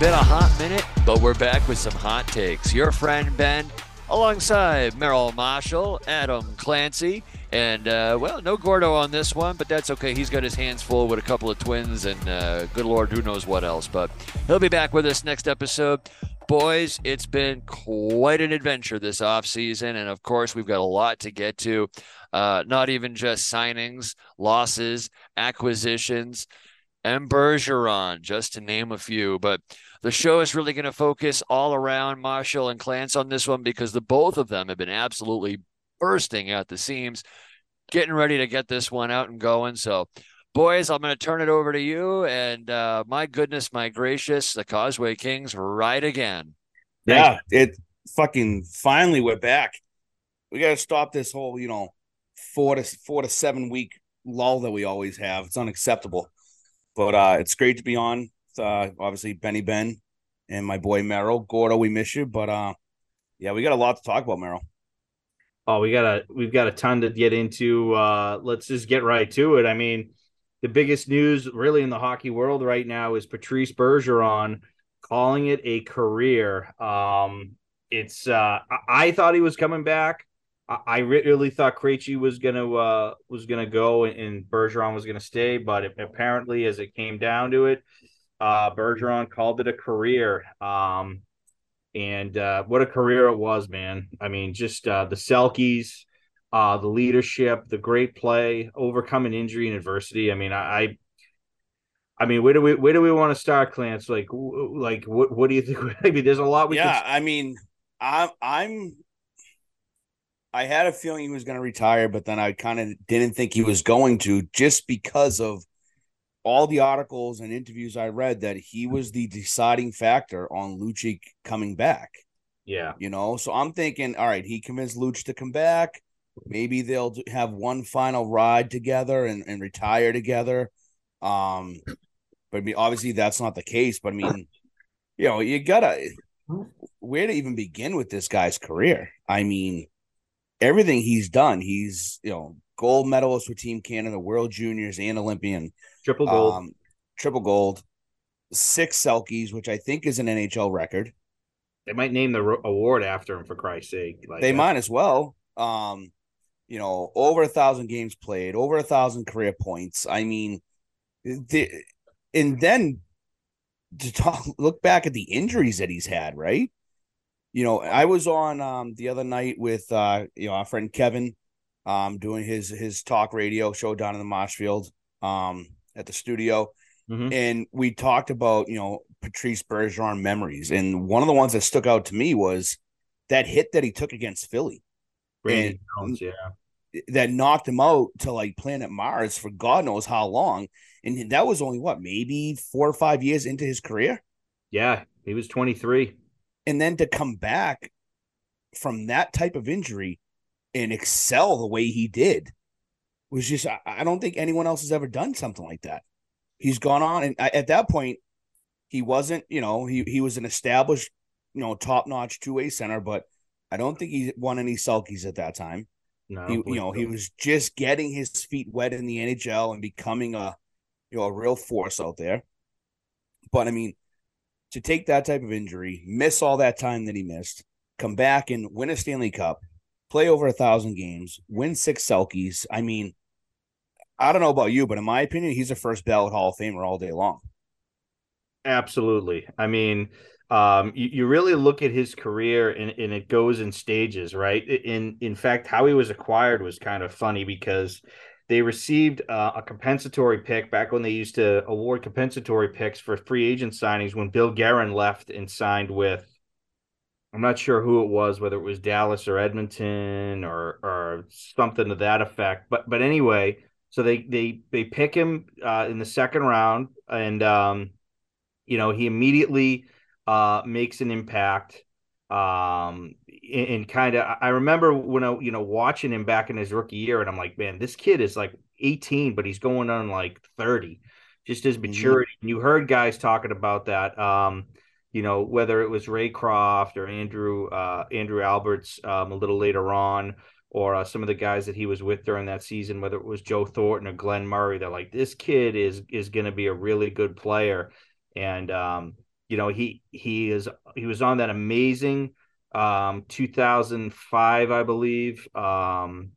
been a hot minute, but we're back with some hot takes. Your friend Ben, alongside Merrill Marshall, Adam Clancy, and, uh, well, no Gordo on this one, but that's okay. He's got his hands full with a couple of twins, and uh, good Lord, who knows what else. But he'll be back with us next episode. Boys, it's been quite an adventure this offseason, and of course, we've got a lot to get to. Uh, not even just signings, losses, acquisitions, and Bergeron, just to name a few. But the show is really going to focus all around Marshall and Clance on this one because the both of them have been absolutely bursting at the seams, getting ready to get this one out and going. So, boys, I'm going to turn it over to you. And uh, my goodness, my gracious, the Causeway Kings right again. Yeah, it fucking finally we're back. We got to stop this whole, you know, four to four to seven week lull that we always have. It's unacceptable. But uh it's great to be on. Uh obviously Benny Ben and my boy Merrill. Gordo, we miss you, but uh yeah, we got a lot to talk about, Merrill. Oh, we got a we've got a ton to get into. Uh let's just get right to it. I mean, the biggest news really in the hockey world right now is Patrice Bergeron calling it a career. Um it's uh I thought he was coming back. I really thought Krejci was gonna uh, was gonna go and Bergeron was gonna stay, but it, apparently, as it came down to it, uh, Bergeron called it a career. Um, and uh, what a career it was, man! I mean, just uh, the Selkes, uh, the leadership, the great play, overcoming injury and adversity. I mean, I, I mean, where do we where do we want to start, Clance? Like, like what what do you think? I mean, there's a lot we. Yeah, can... I mean, I'm I'm I had a feeling he was going to retire, but then I kind of didn't think he was going to just because of all the articles and interviews I read that he was the deciding factor on Lucic coming back. Yeah. You know, so I'm thinking, all right, he convinced Luch to come back. Maybe they'll have one final ride together and, and retire together. Um, but I mean, obviously that's not the case. But I mean, you know, you gotta where to even begin with this guy's career. I mean, everything he's done. He's you know gold medalist with Team Canada, World Juniors, and Olympian. Triple gold. Um, triple gold. Six Selkes, which I think is an NHL record. They might name the award after him for Christ's sake. Like they that. might as well. Um, you know, over a thousand games played, over a thousand career points. I mean, the, and then to talk, look back at the injuries that he's had, right? you know, I was on um the other night with uh you know our friend Kevin, um doing his his talk radio show down in the Marshfield, um at the studio, mm-hmm. and we talked about you know Patrice Bergeron memories, and one of the ones that stuck out to me was that hit that he took against Philly, and, Jones, yeah, that knocked him out to like planet Mars for God knows how long, and that was only what maybe four or five years into his career. Yeah, he was twenty three and then to come back from that type of injury and excel the way he did was just I, don't think anyone else has ever done something like that. He's gone on and at that point he wasn't, you know, he he was an established, you know, top-notch two-way center, but I don't think he won any Selkes at that time. No, he, you know, he was just getting his feet wet in the NHL and becoming a, you know, a real force out there. But I mean, to take that type of injury, miss all that time that he missed, come back and win a Stanley Cup, play over a thousand games, win six Selkes. I mean, I don't know about you, but in my opinion, he's a first ballot Hall of Famer all day long. Absolutely. I mean, um, you, you really look at his career and, and it goes in stages, right? In in fact, how he was acquired was kind of funny because they received uh, a compensatory pick back when they used to award compensatory picks for free agent signings when Bill Guerin left and signed with I'm not sure who it was, whether it was Dallas or Edmonton or or something to that effect. But but anyway, so they they they pick him uh, in the second round, and um, you know he immediately uh, makes an impact. Um, and, kind of I remember when I you know watching him back in his rookie year, and I'm like, man, this kid is like 18, but he's going on like 30. Just his mm-hmm. maturity. Mm-hmm. And you heard guys talking about that. Um, you know, whether it was Raycroft or Andrew uh, Andrew Alberts um, a little later on, or uh, some of the guys that he was with during that season, whether it was Joe Thornton or Glen Murray, they're like, this kid is is going to be a really good player, and um, you know he he is he was on that amazing um 2005 i believe um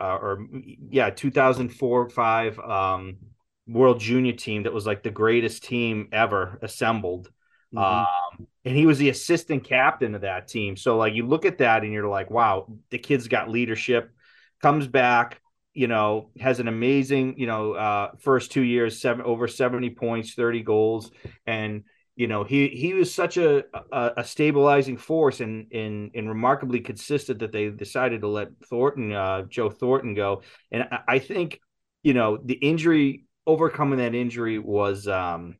uh, or yeah 2004 5 um world junior team that was like the greatest team ever assembled mm-hmm. um and he was the assistant captain of that team. So like you look at that and you're like wow the kid's got leadership comes back you know has an amazing you know uh first two years seven over 70 points 30 goals. And you know he he was such a, a, a stabilizing force and and and remarkably consistent that they decided to let Thornton uh, Joe Thornton go. And I, I, think you know the injury overcoming that injury was um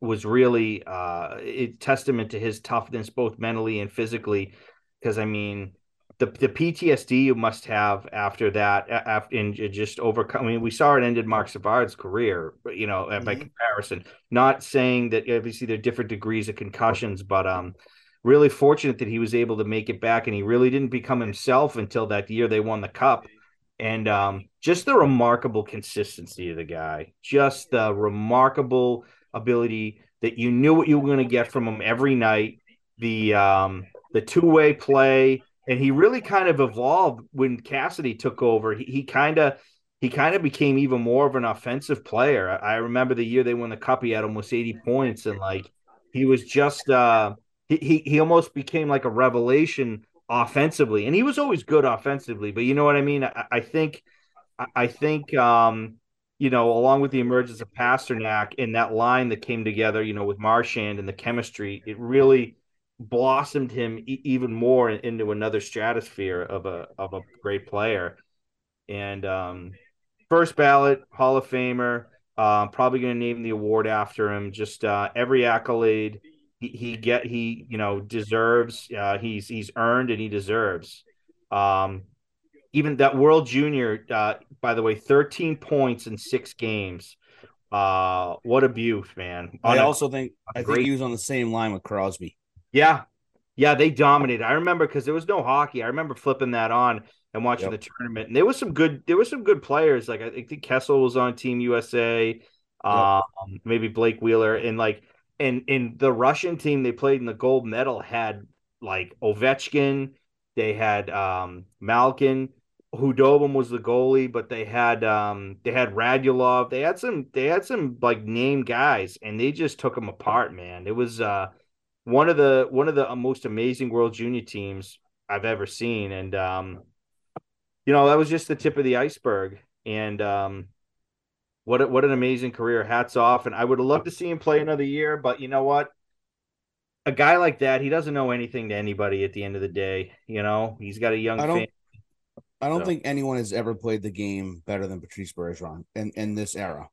was really uh a testament to his toughness both mentally and physically because I mean the the PTSD you must have after that, after in just overcome. I mean, we saw it ended Marc Savard's career, you know, mm-hmm. by comparison. Not saying that obviously there are different degrees of concussions, but um, really fortunate that he was able to make it back, and he really didn't become himself until that year they won the cup. And um, just the remarkable consistency of the guy, just the remarkable ability that you knew what you were going to get from him every night. The um, the two way play and he really kind of evolved when Cassidy took over. He, kind of he kind of became even more of an offensive player. I, I, remember the year they won the cup, he had almost 80 points, and like he was just uh he, he he almost became like a revelation offensively. And he was always good offensively, but you know what I mean? I, I think I think um you know, along with the emergence of Pastrnak in that line that came together, you know, with Marchand and the chemistry, it really blossomed him e- even more into another stratosphere of a of a great player. And um, first ballot Hall of Famer. Uh, probably going to name the award after him. Just uh, every accolade he, he get he you know deserves. Uh, he's he's earned and he deserves. Um, even that World Junior, uh, by the way, thirteen points in six games. Uh, what a beaut, man! On I also think I great... think he was on the same line with Crosby. Yeah, yeah, they dominated. I remember because there was no hockey. I remember flipping that on and watching yep. the tournament. And there was some good. There was some good players. Like I think Kessel was on Team USA. Yep. Um, maybe Blake Wheeler and like and in the Russian team they played in the gold medal had like Ovechkin. They had um Malkin. Khudobin was the goalie, but they had um they had Radulov. They had some they had some like name guys, and they just took them apart, man. It was uh one of the one of the uh, most amazing World Junior teams I've ever seen, and um, you know that was just the tip of the iceberg. And um, what a, what an amazing career! Hats off, and I would have loved to see him play another year, but you know what? A guy like that, he doesn't know anything to anybody. At the end of the day, you know, he's got a young. I don't. Family, I don't so. think anyone has ever played the game better than Patrice Bergeron in in this era.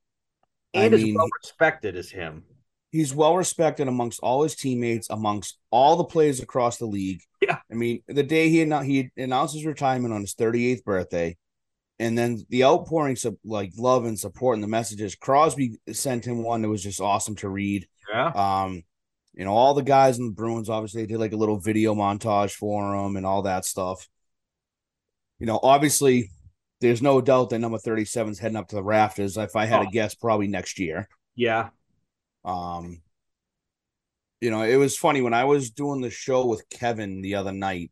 And I as well respected as him he's well respected amongst all his teammates, amongst all the players across the league. Yeah, I mean, the day he he announced his retirement on his 38th birthday, and then the outpouring of like love and support and the messages. Crosby sent him one that was just awesome to read. Yeah. Um, you know, all the guys in the Bruins obviously did like a little video montage for him and all that stuff. You know, obviously, there's no doubt that number 37 is heading up to the rafters. If I had oh. a guess, probably next year. Yeah. Um, you know, it was funny when I was doing the show with Kevin the other night.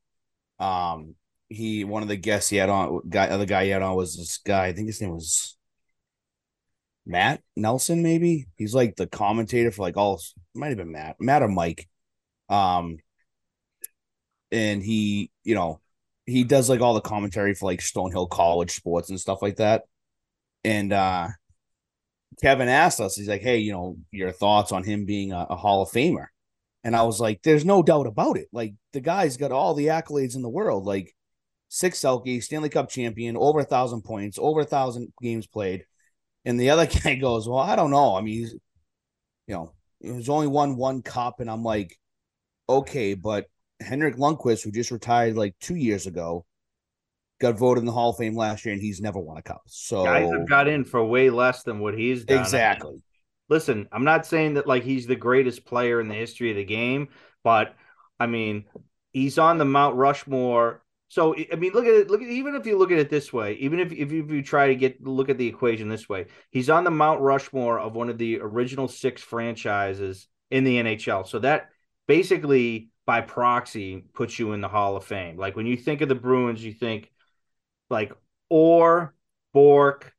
Um, he one of the guests he had on guy other guy he had on was this guy. I think his name was Matt Nelson. Maybe he's like the commentator for like all. Might have been Matt, Matt or Mike. Um, and he, you know, he does like all the commentary for like Stonehill College sports and stuff like that. And uh Kevin asked us, he's like, hey, you know, your thoughts on him being a, a Hall of Famer. And I was like, there's no doubt about it. Like the guy's got all the accolades in the world, like six Selke, Stanley Cup champion, over a thousand points, over a thousand games played. And the other guy goes, Well, I don't know. I mean, he's, you know, he's only won one cup. And I'm like, okay, but Henrik Lundqvist, who just retired like two years ago, got voted in the Hall of Fame last year, and he's never won a cup. So guys have got in for way less than what he's done. Exactly. I mean, listen, I'm not saying that like he's the greatest player in the history of the game, but I mean, he's on the Mount Rushmore So I mean, look at it. Look at even if you look at it this way, even if if you, if you try to get look at the equation this way, he's on the Mount Rushmore of one of the original six franchises in the NHL. So that basically, by proxy, puts you in the Hall of Fame. Like when you think of the Bruins, you think like Orr, Bourque,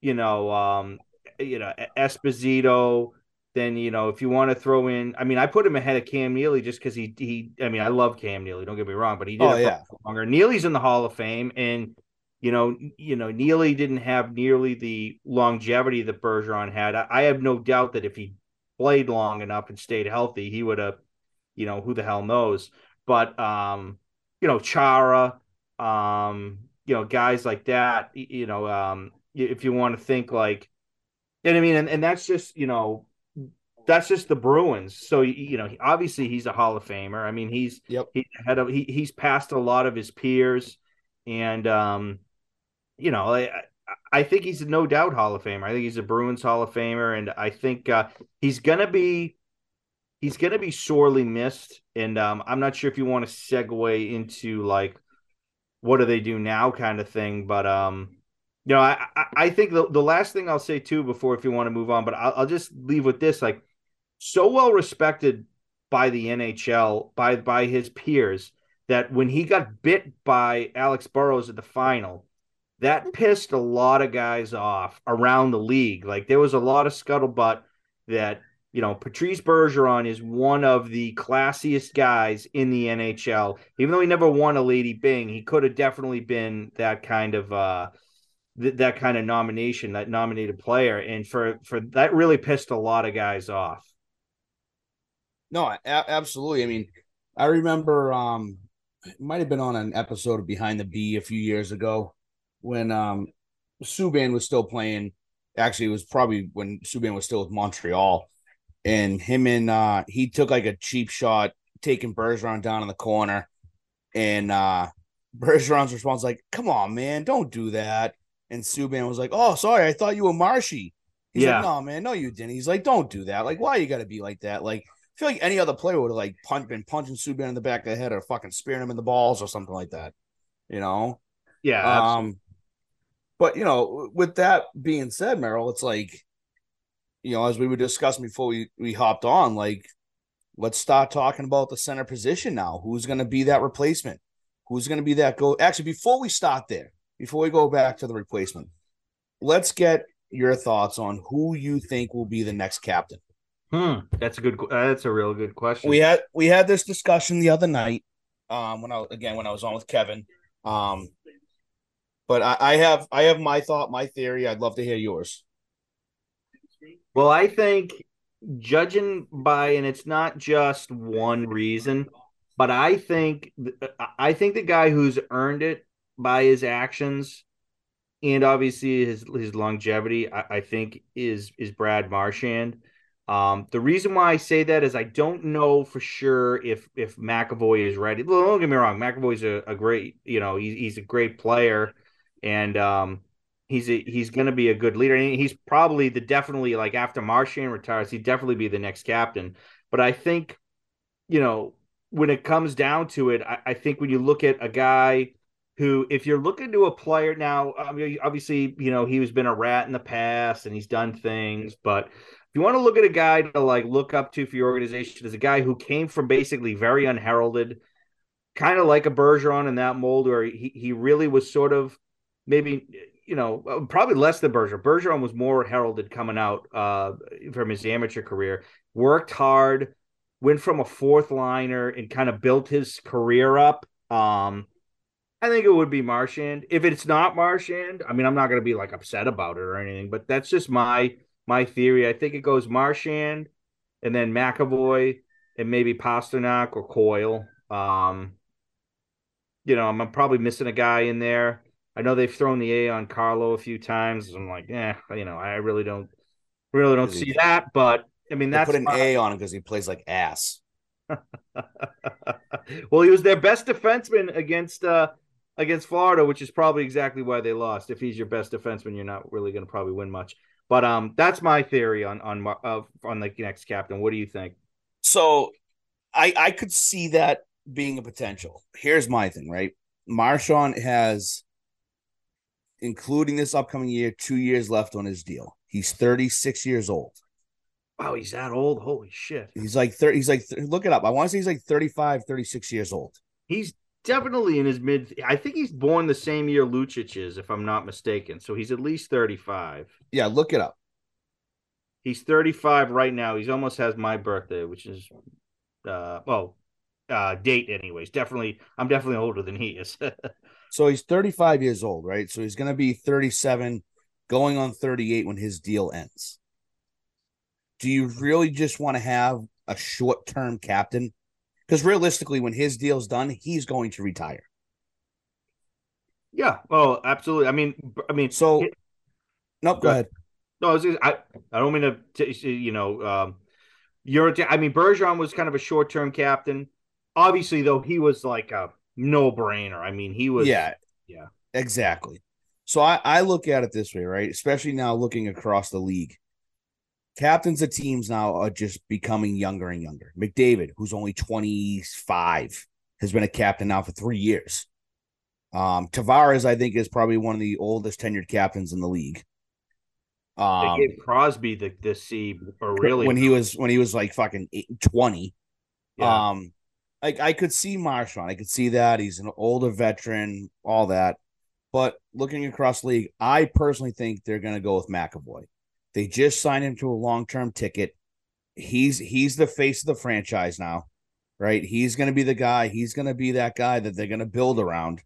you know, um, you know, Esposito, then you know if you want to throw in, I mean, I put him ahead of Cam Neely just because he he. I mean, I love Cam Neely. Don't get me wrong, but he did Oh, yeah. longer. Neely's in the Hall of Fame, and you know, you know, Neely didn't have nearly the longevity that Bergeron had. I, I have no doubt that if he played long enough and stayed healthy, he would have, you know, who the hell knows. But um, you know, Chara, um, you know, guys like that, you know, um, if you want to think like, and I mean, and, and that's just, you know, that's just the Bruins. So you know, obviously he's a Hall of Famer. I mean, he's Yep. he had a, he he's passed a lot of his peers, and um, you know, I I- think he's no doubt Hall of Famer. I think he's a Bruins Hall of Famer, and I think uh, he's gonna be he's gonna be sorely missed. And um, I'm not sure if you want to segue into like what do they do now kind of thing, but um, you know, I I, I think the the last thing I'll say too before if you want to move on, but I'll, I'll just leave with this like so well respected by the NHL by by his peers that when he got bit by Alex Burrows at the final, that pissed a lot of guys off around the league. Like there was a lot of scuttlebutt that you know Patrice Bergeron is one of the classiest guys in the NHL. Even though he never won a Lady Byng, he could have definitely been that kind of uh th- that kind of nomination, that nominated player. And for for that really pissed a lot of guys off. No, a- absolutely. I mean, I remember um it might have been on an episode of Behind the B a few years ago when um Subban was still playing. Actually, it was probably when Subban was still with Montreal. And him and uh he took like a cheap shot, taking Bergeron down in the corner. And uh Bergeron's response was like, Come on, man, don't do that. And Subban was like, Oh, sorry, I thought you were Marshy. He's Yeah. like, No, man, no, you didn't. He's like, Don't do that. Like, why you gotta be like that? Like I feel like any other player would have like punch, been punching Subban in the back of the head or fucking spearing him in the balls or something like that. You know? Yeah, absolutely. Um but you know, with that being said, Merrill, it's like, you know, as we were discussing before we, we hopped on, like let's start talking about the center position now. Who's gonna be that replacement? Who's gonna be that go actually before we start there, before we go back to the replacement, let's get your thoughts on who you think will be the next captain. Hmm, that's a good. That's a real good question. we had we had this discussion the other night um when i again when i was on with kevin um but I, I have i have my thought my theory i'd love to hear yours Well, I think judging by, and it's not just one reason, but I think I think the guy who's earned it by his actions and obviously his his longevity, I, I think is is Brad Marchand. Um, the reason why I say that is I don't know for sure if if McAvoy is ready. Well, don't get me wrong, McAvoy's a, a great, you know, he's he's a great player, and um, he's a, he's going to be a good leader. And he's probably the definitely like after Marchand retires, he'd definitely be the next captain. But I think, you know, when it comes down to it, I, I think when you look at a guy who, if you're looking to a player now, I mean, obviously, you know, he has been a rat in the past and he's done things, but if you want to look at a guy to like look up to for your organization, as a guy who came from basically very unheralded, kind of like a Bergeron in that mold, where he he really was sort of maybe you know probably less than Bergeron. Bergeron was more heralded coming out uh, from his amateur career. Worked hard, went from a fourth liner, and kind of built his career up. Um, I think it would be Marchand. If it's not Marchand, I mean, I'm not going to be like upset about it or anything, but that's just my my theory. I think it goes Marchand, and then McAvoy, and maybe Pastrnak or Coyle. Um, you know, I'm probably missing a guy in there. I know they've thrown the A on Carlo a few times. I'm like, yeah, you know, I really don't, really don't see that. But I mean, that's put an my- a on him because he plays like ass well, he was their best defenseman against uh against Florida, which is probably exactly why they lost. If he's your best defenseman, you're not really going to probably win much. But um, that's my theory on on uh, on the next captain. What do you think? so i i could see that being a potential here's my thing right Marchand has, including this upcoming year, two years left on his deal. He's 36 years old. Wow, he's that old. Holy shit. He's like 30. He's like, look it up. I want to say he's like 35, 36 years old. He's definitely in his mid. I think he's born the same year Lucic is, if I'm not mistaken. So he's at least 35. Yeah, look it up. He's 35 right now. He's almost has my birthday, which is, uh, well, uh, date anyways. Definitely, I'm definitely older than he is. so he's 35 years old, right? So he's going to be 37, going on 38 when his deal ends. Do you really just want to have a short term captain? Because realistically, when his deal's done, he's going to retire. Yeah. Oh, absolutely. I mean, I mean, so. it, nope. Go ahead. No, I, was, I, I don't mean to, you know, um, you're. I mean, Bergeron was kind of a short term captain. Obviously, though, he was like a no brainer. I mean, he was. Yeah. Yeah. Exactly. So I, I look at it this way, right? Especially now looking across the league captains of teams now are just becoming younger and younger. McDavid, who's only 25, has been a captain now for three years. Um, Tavares, I think, is probably one of the oldest tenured captains in the league. Um, they gave Crosby the the C or really when he was when he was like fucking 20. Yeah. Um, like I could see Marchand. I could see that he's an older veteran, all that. But looking across league, I personally think they're going to go with McAvoy. They just signed him to a long term ticket. He's he's the face of the franchise now, right? He's going to be the guy. He's going to be that guy that they're going to build around.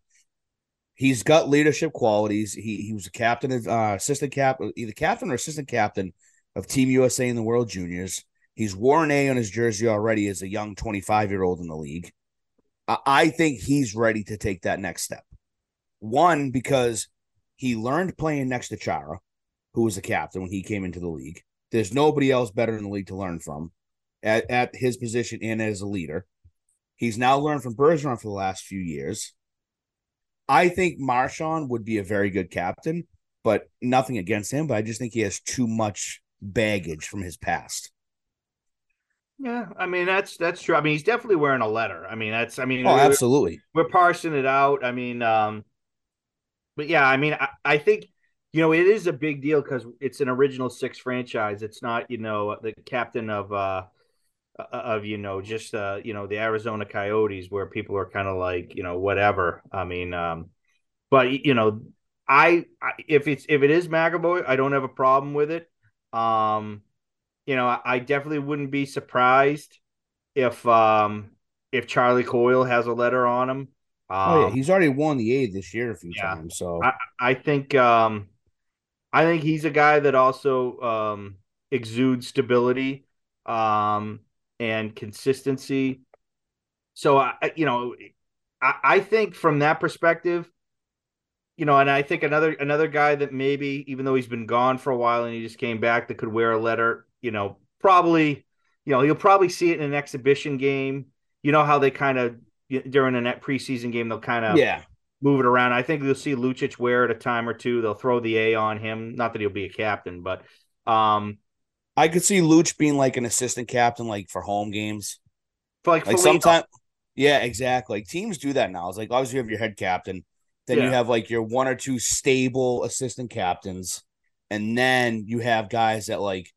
He's got leadership qualities. He he was a captain of uh, assistant cap, either captain or assistant captain of Team USA in the World Juniors. He's worn A on his jersey already as a young 25 year old in the league. I think he's ready to take that next step. One, because he learned playing next to Chara who was the captain when he came into the league. There's nobody else better in the league to learn from at, at his position and as a leader. He's now learned from Bergeron for the last few years. I think Marchand would be a very good captain, but nothing against him. But I just think he has too much baggage from his past. Yeah, I mean that's that's true. I mean he's definitely wearing a letter. I mean that's I mean oh absolutely we're, we're parsing it out. I mean, um, but yeah, I mean I, I think you know, it is a big deal because it's an original six franchise. It's not, you know, the captain of uh of you know just uh you know the Arizona Coyotes where people are kind of like you know whatever. I mean, um, but you know, I, I if it's if it is McAvoy, I don't have a problem with it. Um, you know, I, I definitely wouldn't be surprised if um if Charlie Coyle has a letter on him. Um, oh yeah, um, he's already won the A this year a few yeah, times. So I, I think um I think he's a guy that also um, exudes stability um, and consistency. So I, you know, I, I think from that perspective, you know, and I think another another guy that maybe even though he's been gone for a while and he just came back that could wear a letter, you know, probably, you know, you'll probably see it in an exhibition game. You know how they kind of during a net preseason game they'll kind of yeah move it around. I think you'll see Lucic wear it a time or two. They'll throw the A on him. Not that he'll be a captain, but um, I could see Luch being like an assistant captain, like for home games. For like, like sometimes, yeah, exactly. Like teams do that now. It's like obviously you have your head captain, then yeah. you have like your one or two stable assistant captains, and then you have guys that like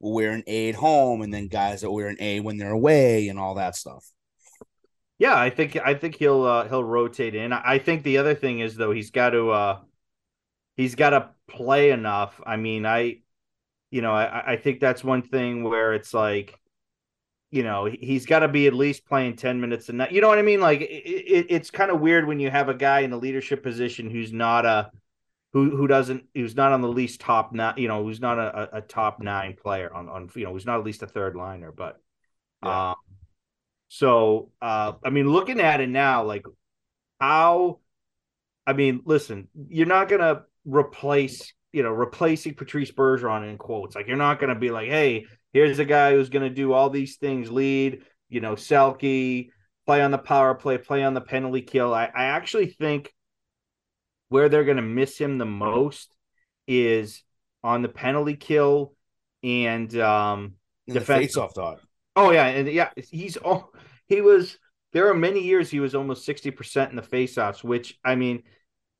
wear an A at home, and then guys that wear an A when they're away, and all that stuff. Yeah, I think I think he'll uh, he'll rotate in. I think the other thing is though he's got to uh, he's got to play enough. I mean, I you know I, I think that's one thing where it's like you know he's got to be at least playing 10 minutes a night you know what i mean like it, it, it's kind of weird when you have a guy in a leadership position who's not a who who doesn't who's not on the least top nine you know who's not a, a top nine player on on you know who's not at least a third liner but yeah. um so, uh, I mean, looking at it now, like how, I mean, listen, you're not gonna replace, you know, replacing Patrice Bergeron in quotes. Like, you're not gonna be like, hey, here's a guy who's gonna do all these things, lead, you know, Selke, play on the power play, play on the penalty kill. I, I actually think where they're gonna miss him the most is on the penalty kill and um defense off dog. Oh yeah, and yeah, he's oh he was there are many years he was almost 60% in the faceoffs, which I mean,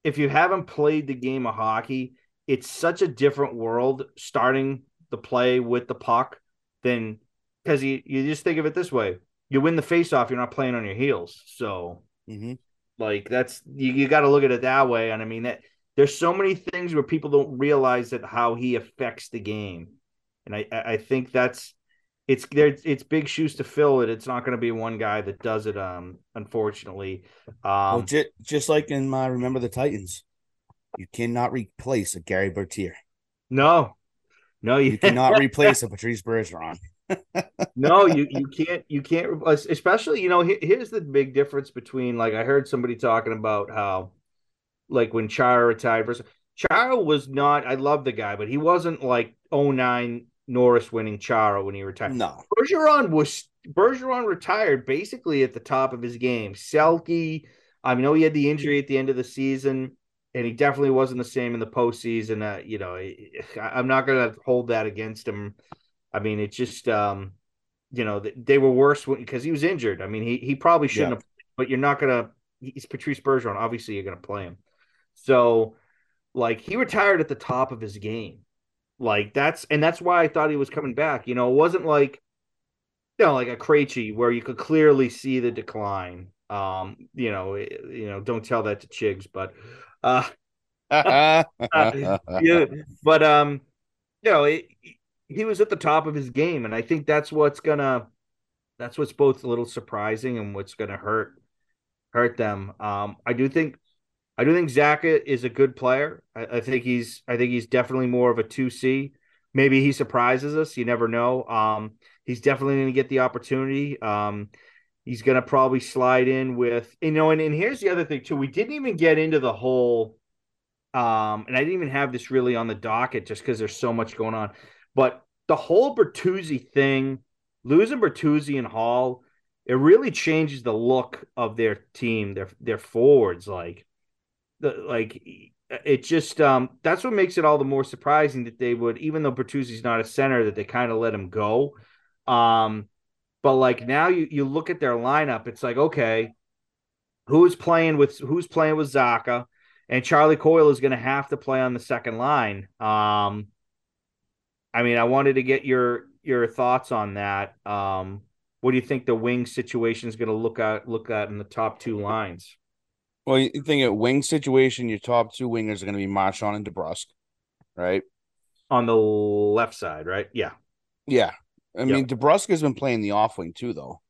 if you haven't played the game of hockey, it's such a different world starting the play with the puck than because you, you just think of it this way. You win the faceoff, you're not playing on your heels. So Mm-hmm. Like that's you, you got to look at it that way. And I mean that there's so many things where people don't realize that how he affects the game. And I I think that's it's there it's big shoes to fill it. It's not going to be one guy that does it um unfortunately. well, Um ju- just like in my Remember the Titans, you cannot replace a Gerry Bertier. no. No, you You cannot replace a Patrice Bergeron. No, you you can't you can't especially you know here's the big difference between like I heard somebody talking about how like when Chara retired versus Chara was not I love the guy but he wasn't like 09 Norris winning Chara when he retired. No. Bergeron was Bergeron retired basically at the top of his game. Selke, I know he had the injury at the end of the season, and he definitely wasn't the same in the postseason. Uh, you know, I, I'm not going to hold that against him. I mean, it's just, um, you know, they were worse because he was injured. I mean, he he probably shouldn't Yeah. have, but you're not going to. He's Patrice Bergeron. Obviously, you're going to play him. So, like, he retired at the top of his game. Like that's and that's why I thought he was coming back. You know, it wasn't like you know, like a Krejci where you could clearly see the decline. Um, you know, you know, don't tell that to Chigs, but uh yeah, but um, you know, it, he was at the top of his game, and I think that's what's gonna that's what's both a little surprising and what's gonna hurt hurt them. Um, I do think I do think Zacha is a good player. I, I think he's I think he's definitely more of a two C. Maybe he surprises us. You never know. Um, he's definitely going to get the opportunity. Um, he's going to probably slide in with you know, and, and here's the other thing too. We didn't even get into the whole, um, and I didn't even have this really on the docket just because there's so much going on. But the whole Bertuzzi thing, losing Bertuzzi and Hall, it really changes the look of their team, their their forwards. Like the like it just um that's what makes it all the more surprising that they would even though Bertuzzi's not a center that they kind of let him go um but like now you you look at their lineup it's like okay who's playing with who's playing with Zacha and Charlie Coyle is going to have to play on the second line um I mean I wanted to get your your thoughts on that um what do you think the wing situation is going to look at look at in the top two lines Well, you think at wing situation, your top two wingers are going to be Marchand and DeBrusk, right? on the left side right yeah Yeah. I Yep. mean, DeBrusk has been playing the off wing too, though.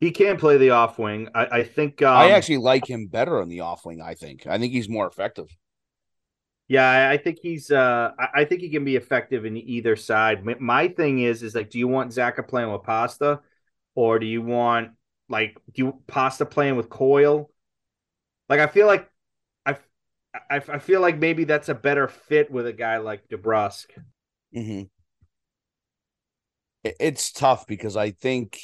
He can play the off wing. I, I think. Um, I actually like him better on the off wing. I think. I think he's more effective. Yeah, I- think he's. Uh, I think he can be effective in either side. My- thing is, is like, do you want Zacha playing with Pasta, or do you want like do you Pasta playing with Coyle? Like, I feel like, I, I, I feel like maybe that's a better fit with a guy like DeBrusk. Mm-hmm. It's tough because I think,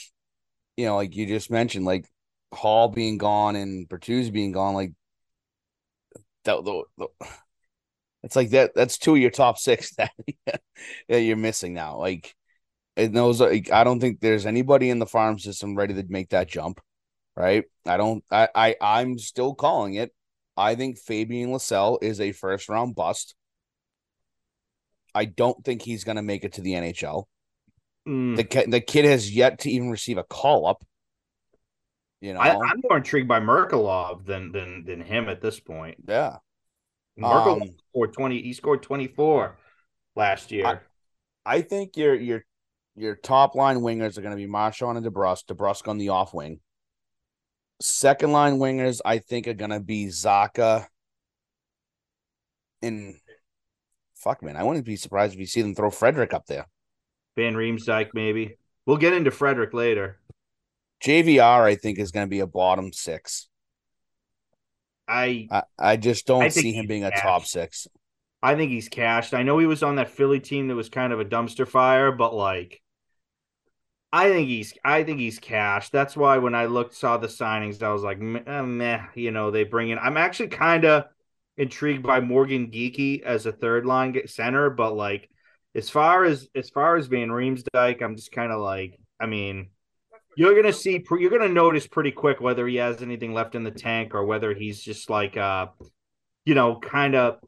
you know, like you just mentioned, like Hall being gone and Bertuzzi being gone, like that. The, the, it's like that. That's two of your top six that that you're missing now. Like, it knows. like, I don't think there's anybody in the farm system ready to make that jump. Right? I don't. I. I. I'm still calling it. I think Fabian Lysell is a first round bust. I don't think he's going to make it to the NHL. Mm. The the kid has yet to even receive a call up. You know, I, I'm more intrigued by Merkulov than than than him at this point. yeah. Merkulov Um, scored twenty. He scored twenty four last year. I think your your your top line wingers are going to be Marchand and DeBrusk. DeBrusk on the off wing. Second line wingers, I think, are going to be Zacha. And fuck, man, I wouldn't be surprised if you see them throw Frederic up there. Van Riemsdyk, maybe. We'll get into Frederic later. JVR, I think, is going to be a bottom six. I I, I just don't I see him being a top six. I think he's cashed. I know he was on that Philly team that was kind of a dumpster fire, but like I think he's I think he's cashed. That's why when I looked saw the signings, I was like, meh, eh, meh you know, they bring in. I'm actually kind of intrigued by Morgan Geekie as a third line center, but like as far as as far as Van Riemsdyk, I'm just kind of like, I mean, you're gonna see you're gonna notice pretty quick whether he has anything left in the tank or whether he's just like uh you know kind of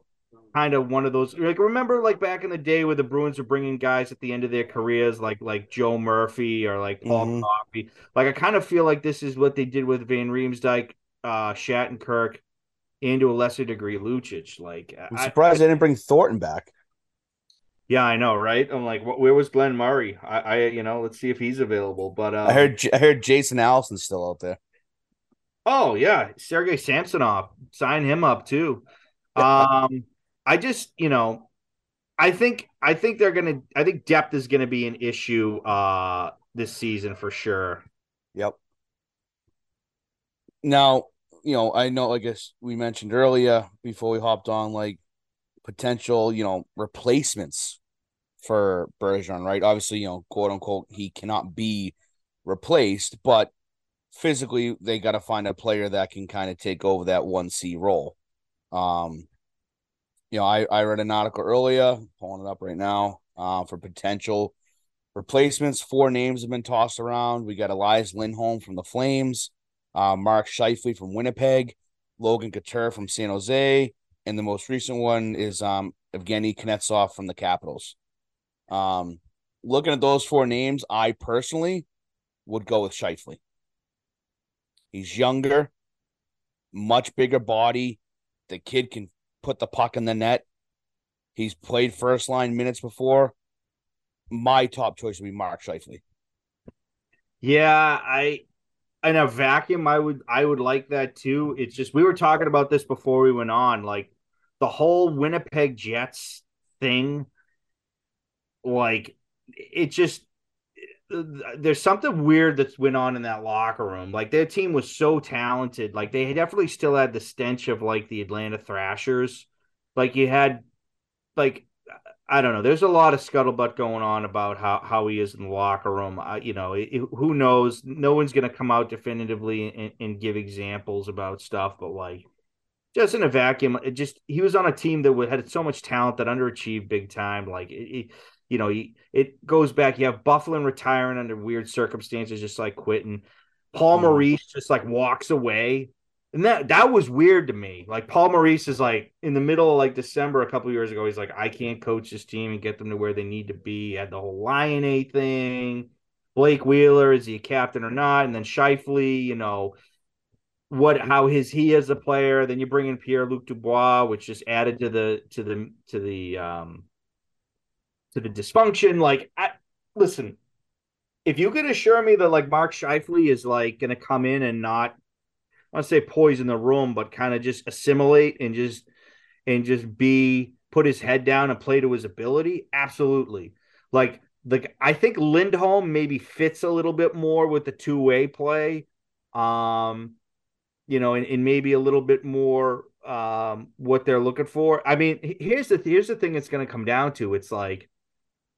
kind of one of those like remember like back in the day where the Bruins were bringing guys at the end of their careers like like Joe Murphy or like Paul mm-hmm. Coffey. Like I kind of feel like this is what they did with Van Riemsdyk, uh, Shattenkirk, and to a lesser degree Lucic. Like I'm surprised I, they didn't bring Thornton back. Yeah, I know, right? I'm like, where was Glen Murray? I, I you know, let's see if he's available. But uh, I heard I heard Jason Allison's still out there. Oh yeah, Sergey Samsonov, sign him up too. Um, I just, you know, I think I think they're gonna I think depth is gonna be an issue uh this season for sure. Yep. Now, you know, I know I guess we mentioned earlier before we hopped on like potential, you know, replacements for Bergeron, right? Obviously, you know, quote unquote, he cannot be replaced, but physically they got to find a player that can kind of take over that 1C role. Um, you know, I, I read an article earlier, pulling it up right now, uh, for potential replacements. Four names have been tossed around. We got Elias Lindholm from the Flames, uh, Mark Scheifele from Winnipeg, Logan Couture from San Jose, and the most recent one is um, Evgeny Kuznetsov from the Capitals. Um, looking at those four names, I personally would go with Scheifele. He's younger, much bigger body. The kid can put the puck in the net. He's played first line minutes before. My top choice would be Mark Scheifele. Yeah, I in a vacuum, I would I would like that too. It's just we were talking about this before we went on, like the whole Winnipeg Jets thing. Like it just there's something weird that's went on in that locker room. Like their team was so talented. Like they definitely still had the stench of like the Atlanta Thrashers. Like you had like I don't know. There's a lot of scuttlebutt going on about how, how he is in the locker room. You know, it, who knows? No one's going to come out definitively and, and, give examples about stuff, but like just in a vacuum, it just he was on a team that had so much talent that underachieved big time. Like it, it you know, it goes back. You have Byfuglien retiring under weird circumstances, just like quitting. Paul mm-hmm. Maurice just like walks away. And that that was weird to me. Like Paul Maurice is like in the middle of like December a couple years ago. He's like, I can't coach this team and get them to where they need to be. He had the whole Laine thing. Blake Wheeler is he a captain or not? And then Scheifele, you know, what how his he as a player. Then you bring in Pierre Luc Dubois, which just added to the to the to the um to the dysfunction. Like, I, listen, if you can assure me that like Mark Scheifele is like going to come in and not, I want to say poison the room, but kind of just assimilate and just and just be put his head down and play to his ability, absolutely. Like, like I think Lindholm maybe fits a little bit more with the two way play, um, you know, and, and maybe a little bit more um what they're looking for. I mean, here's the here's the thing it's going to come down to. It's like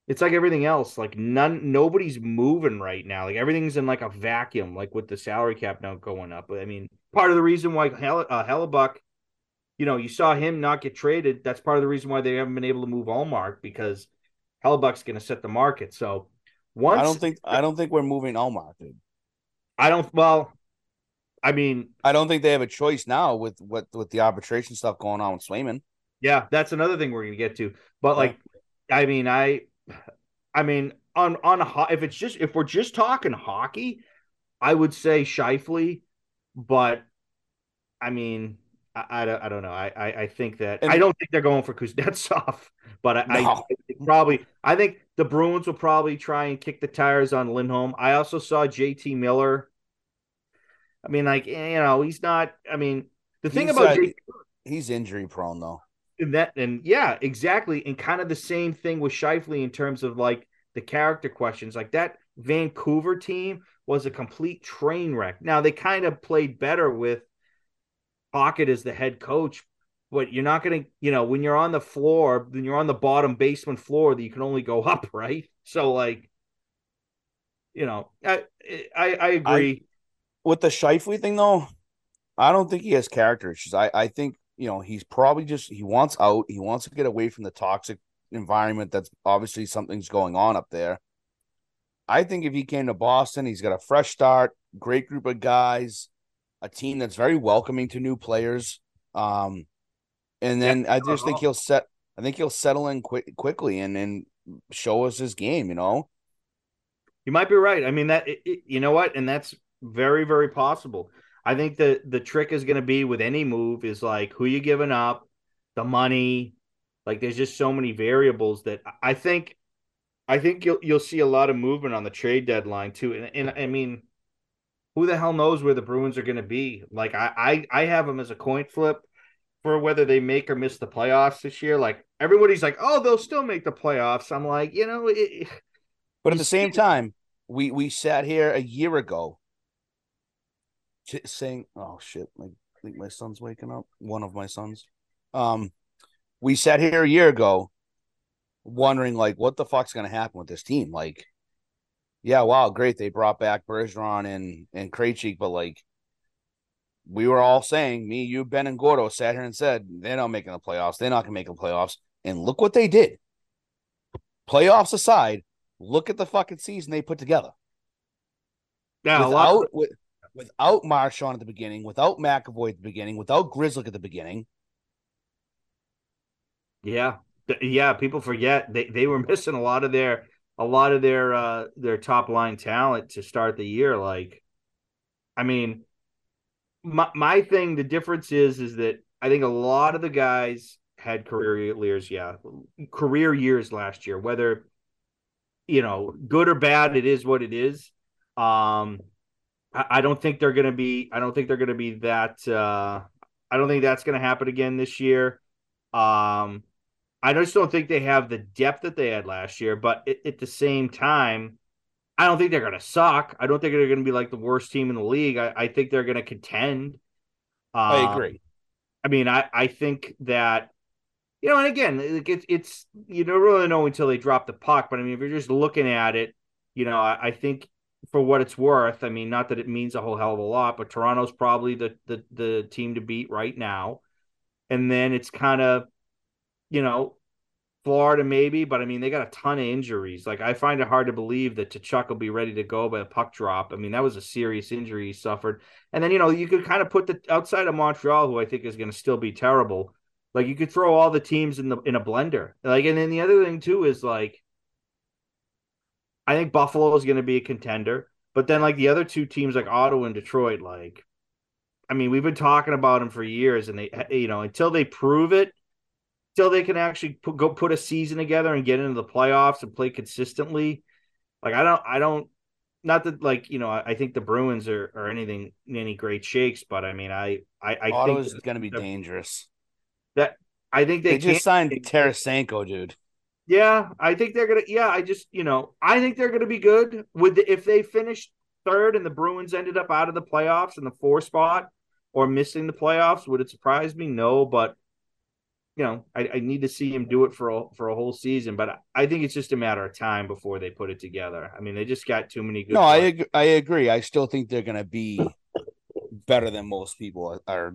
it's like everything else. Like none, nobody's moving right now. Like everything's in like a vacuum. Like with the salary cap now going up. But I mean, part of the reason why Hell, uh, Hellebuyck, you know, you saw him not get traded. That's part of the reason why they haven't been able to move Ullmark because Hellebuyck's going to set the market. So once I don't think I don't think we're moving Ullmark. Dude. I don't. Well, I mean, I don't think they have a choice now with what with the arbitration stuff going on with Swayman. Yeah, that's another thing we're going to get to. But like, I mean, I I mean, on on if it's just if we're just talking hockey, I would say Scheifele, but I mean, I, I, I don't know. I, I, I think that and, I don't think they're going for Kuznetsov, but I, no. I, I probably I think the Bruins will probably try and kick the tires on Lindholm. I also saw JT Miller. I mean, like you know, he's not. I mean, the thing about uh, he's injury prone though. And that and yeah, exactly. And kind of the same thing with Scheifele in terms of like the character questions. Like that Vancouver team was a complete train wreck. Now they kind of played better with Tocchet as the head coach, but you're not gonna, you know, when you're on the floor, when you're on the bottom basement floor, that you can only go up, right? So like, you know, I I, I agree. With the Scheifele thing though, I don't think he has character issues. I, I think you know, he's probably just he wants out. He wants to get away from the toxic environment. That's obviously something's going on up there. I think if he came to Boston, he's got a fresh start, great group of guys, a team that's very welcoming to new players. Um, and then yeah, I just think he'll set. I think he'll settle in quick, quickly and then show us his game. You know, you might be right. I mean that. It, it, you know what? And that's very, very possible. I think the the trick is going to be with any move is like who you giving up, the money. Like there's just so many variables that I think I think you'll you'll see a lot of movement on the trade deadline too. And, and I mean, who the hell knows where the Bruins are going to be? Like I, I I have them as a coin flip for whether they make or miss the playoffs this year. Like everybody's like, oh, they'll still make the playoffs. I'm like, you know, it, but at the same time, we we sat here a year ago saying, "Oh shit!" I think my son's waking up. One of my sons. Um, we sat here a year ago, wondering like, what the fuck's gonna happen with this team? Like, yeah, wow, great, they brought back Bergeron and and Krejci, but like, we were all saying, me, you, Ben, and Gordo sat here and said they're not making the playoffs. They're not gonna make the playoffs, and look what they did. Playoffs aside, look at the fucking season they put together. Yeah, without, of- with, without Marchand at the beginning, without McAvoy at the beginning, without Grzelcyk at the beginning. Yeah, yeah. People forget they they were missing a lot of their a lot of their uh their top line talent to start the year. Like, I mean, my my thing. The difference is is that I think a lot of the guys had career years. Yeah, career years last year. Whether you know good or bad, it is what it is. Um, I, don't think they're going to be. I don't think they're going to be that. Uh, I don't think that's going to happen again this year. Um, I just don't think they have the depth that they had last year. But at, at the same time, I don't think they're going to suck. I don't think they're going to be like the worst team in the league. I, I think they're going to contend. Um, I agree. I mean, I, I think that you know, and again, it's it's you don't really know until they drop the puck. But I mean, if you're just looking at it, you know, I, I think for what it's worth, I mean, not that it means a whole hell of a lot, but Toronto's probably the the the team to beat right now. And then it's kind of, you know, Florida maybe, but I mean they got a ton of injuries. Like I find it hard to believe that Tkachuk will be ready to go by a puck drop. I mean that was a serious injury he suffered. And then you know you could kind of put the outside of Montreal, who I think is going to still be terrible. Like you could throw all the teams in the in a blender. Like and then the other thing too is like I think Buffalo is going to be a contender. But then, like the other two teams, like Ottawa and Detroit, like, I mean, we've been talking about them for years, and they, you know, until they prove it, until they can actually put, go put a season together and get into the playoffs and play consistently. Like, I don't, I don't, not that like you know, I, I think the Bruins are are anything any great shakes, but I mean, I, I, I Ottawa's think going to be dangerous. That I think they, they just signed Tarasenko, dude. Yeah, I think they're gonna. Yeah, I just you know I think they're gonna be good with the, if they finish third and the Bruins ended up out of the playoffs in the four spot or missing the playoffs. Would it surprise me? No, but you know I, I need to see him do it for a, for a whole season. But I think it's just a matter of time before they put it together. I mean, they just got too many good. No, I ag- I agree. I still think they're gonna be better than most people are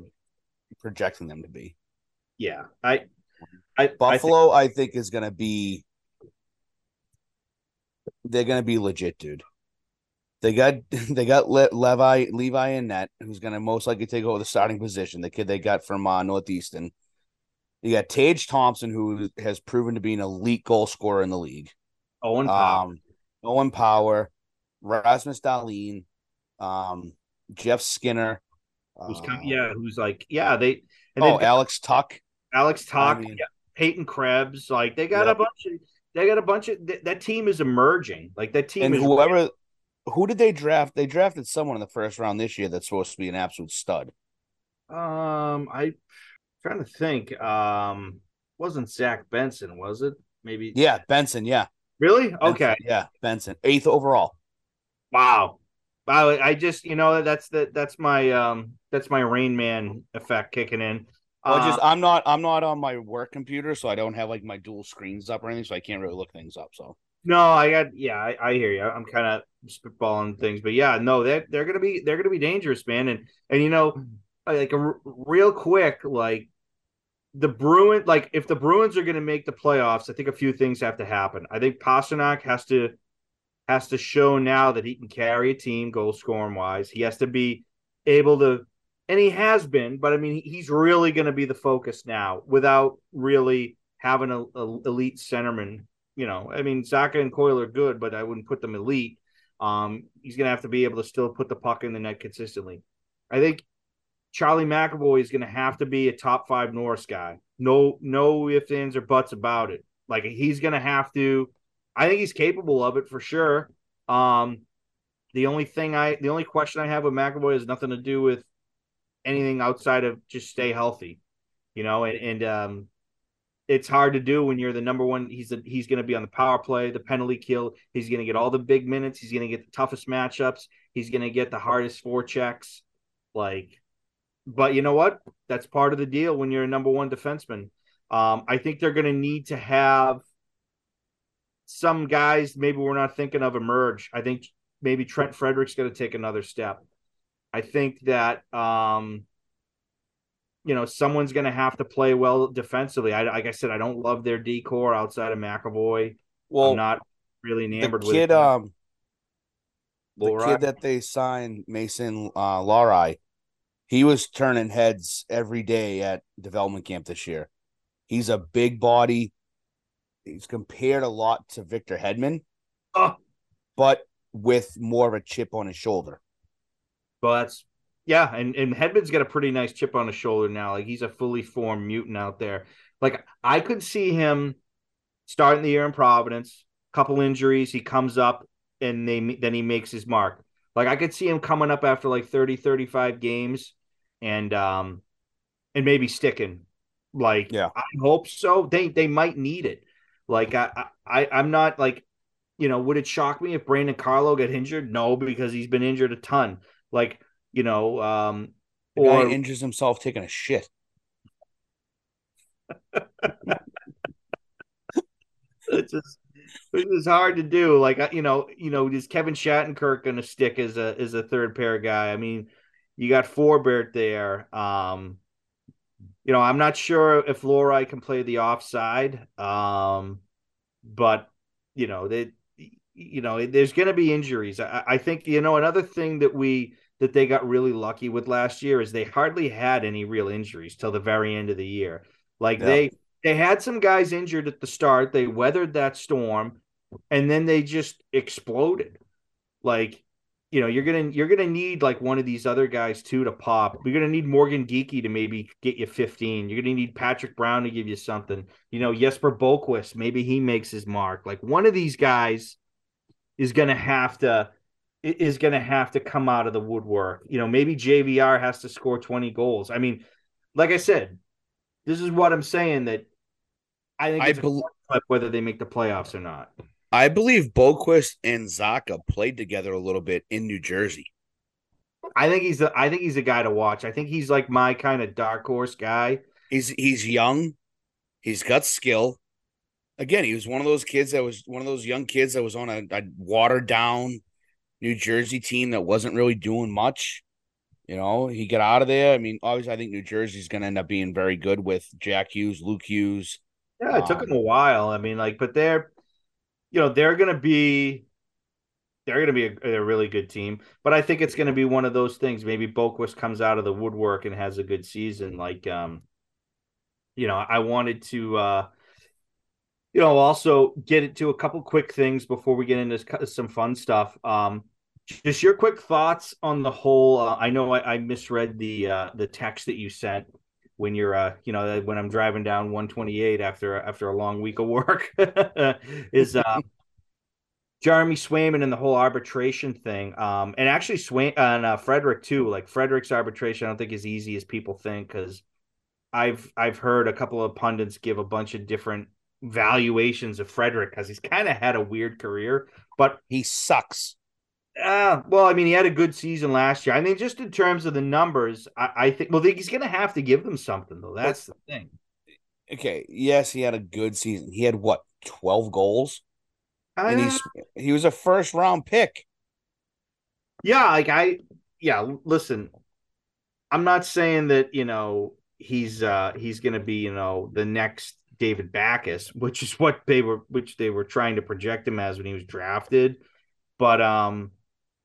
projecting them to be. Yeah, I I, Buffalo, I think, I think is going to be. They're going to be legit, dude. They got they got Le- Levi Levi and net, who's going to most likely take over the starting position. The kid they got from uh, Northeastern. You got Tage Thompson, who has proven to be an elite goal scorer in the league. Owen Power, um, Owen Power, Rasmus Dahlin, um, Jeff Skinner. Who's uh, yeah, who's like yeah they. oh, Alex Tuch. Alex Tuch. I mean, yeah, Peyton Krebs, like they got yep. a bunch of they got a bunch of th- that team is emerging. Like that team and is whoever who did they draft? They drafted someone in the first round this year that's supposed to be an absolute stud. Um, I trying to think. Um, wasn't Zach Benson, was it? Maybe. Yeah, Benson. Yeah. Really? Benson, okay. Yeah, Benson, eighth overall. Wow. Wow. I just you know that's the that's my um that's my Rain Man effect kicking in. Well, uh, just I'm not I'm not on my work computer, so I don't have like my dual screens up or anything, so I can't really look things up. So no, I got yeah, I, I hear you. I'm kind of spitballing things, but yeah, no, they they're gonna be they're gonna be dangerous, man. And and you know, like a, real quick, like the Bruin, like if the Bruins are gonna make the playoffs, I think a few things have to happen. I think Pastrnak has to has to show now that he can carry a team goal scoring wise. He has to be able to, and he has been, but I mean, he's really going to be the focus now without really having a, a elite centerman. You know, I mean, Zacha and Coyle are good, but I wouldn't put them elite. Um, he's going to have to be able to still put the puck in the net consistently. I think Charlie McAvoy is going to have to be a top five Norris guy. No, no ifs, ands, or buts about it. Like he's going to have to. I think he's capable of it for sure. Um, the only thing I, the only question I have with McAvoy has nothing to do with anything outside of just stay healthy, you know. And, and um, it's hard to do when you're the number one. He's a, he's going to be on the power play, the penalty kill. He's going to get all the big minutes. He's going to get the toughest matchups. He's going to get the hardest forechecks. Like, but you know what? That's part of the deal when you're a number one defenseman. Um, I think they're going to need to have some guys maybe we're not thinking of emerge. I think maybe Trent Frederic's going to take another step. I think that um, you know someone's going to have to play well defensively. I, like I said, I don't love their D corps outside of McAvoy. Well, I'm not really enamored with kid. it. Um, the kid that they signed, Mason uh, Lohrei, he was turning heads every day at development camp this year. He's a big body. He's compared a lot to Victor Hedman, Oh, but with more of a chip on his shoulder. But that's yeah, and and Hedman's got a pretty nice chip on his shoulder now. Like he's a fully formed mutant out there. Like I could see him starting the year in Providence, couple injuries, he comes up and they then he makes his mark. Like I could see him coming up after like 30 35 games and um and maybe sticking. Like Yeah. I hope so. They they might need it. Like I I I'm not like you know, would it shock me if Brandon Carlo got injured? No, because he's been injured a ton. Like, you know, um The guy or injures himself taking a shit. it's just it's hard to do. Like you know, you know, is Kevin Shattenkirk going to stick as a as a third pair guy? I mean, you got Forbort there. Um, you know, I'm not sure if Lohrei can play the offside. Um, but you know, they, you know, there's going to be injuries. I, I think you know another thing that we that they got really lucky with last year is they hardly had any real injuries till the very end of the year. Like Yeah. they they had some guys injured at the start. They weathered that storm, and then they just exploded. Like, you know, you're gonna you're gonna need like one of these other guys too to pop. You're gonna need Morgan Geekie to maybe get you 15. You're gonna need Patrick Brown to give you something. You know, Jesper Boqvist, maybe he makes his mark. Like one of these guys is gonna have to is gonna have to come out of the woodwork. You know, maybe JVR has to score 20 goals. I mean, like I said, this is what I'm saying that I think I it's a bel- whether they make the playoffs or not. I believe Boqvist and Zacha played together a little bit in New Jersey. I think he's I think he's a guy to watch. I think he's like my kind of dark horse guy. He's he's young, he's got skill. Again, he was one of those kids that was one of those young kids that was on a, a watered down New Jersey team that wasn't really doing much. You know, he got out of there. I mean, obviously, I think New Jersey's going to end up being very good with Jack Hughes, Luke Hughes. Yeah, it took Um, him a while. I mean, like, but they're, you know, they're gonna be, they're gonna be a, a really good team. But I think it's gonna be one of those things. Maybe Boqvist comes out of the woodwork and has a good season. Like, um, you know, I wanted to, uh, you know, also get into a couple quick things before we get into some fun stuff. Um, just your quick thoughts on the whole. Uh, I know I, I misread the uh, the text that you sent when you're uh you know when I'm driving down 128 after after a long week of work is uh Jeremy Swayman and the whole arbitration thing um and actually Swain and uh, Frederic too like Frederic's arbitration I don't think is easy as people think cuz I've I've heard a couple of pundits give a bunch of different valuations of Frederic cuz he's kind of had a weird career but He sucks. Uh, well, I mean, he had a good season last year. I mean, just in terms of the numbers, I, I think. Well, he's going to have to give them something, though. That's the thing. Okay, yes, he had a good season. He had what, 12 goals? And Uh, he's he was a first round pick. yeah, like I, yeah. Listen, I'm not saying that you know he's uh he's going to be you know the next David Backes, which is what they were, which they were trying to project him as when he was drafted. but um,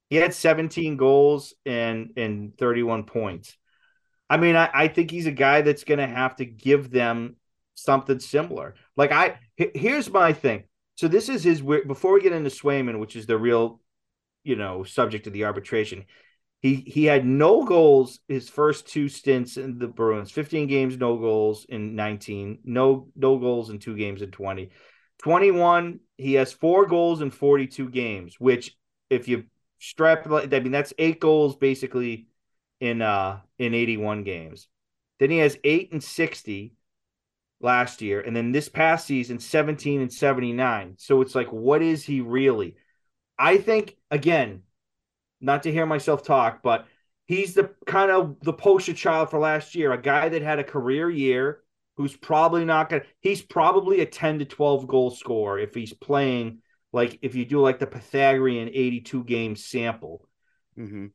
he had 17 goals and and 31 points. I mean, I, I think he's a guy that's going to have to give them something similar. Like I, here's my thing. So this is his. Before we get into Swayman, which is the real, you know, subject of the arbitration, he he had no goals his first two stints in the Bruins. 15 games, no goals in 19. No no goals in two games in 20. 21, he has four goals in 42 games, which if you strap I mean that's eight goals basically in uh in 81 games. Then he has 8 and 60 last year and then this past season 17 and 79. So it's like what is he really? I think again, not to hear myself talk, but he's the kind of the poster child for last year, a guy that had a career year who's probably not going to he's probably a 10 to 12 goal scorer if he's playing like if you do like the Pythagorean 82 game sample. Mm-hmm.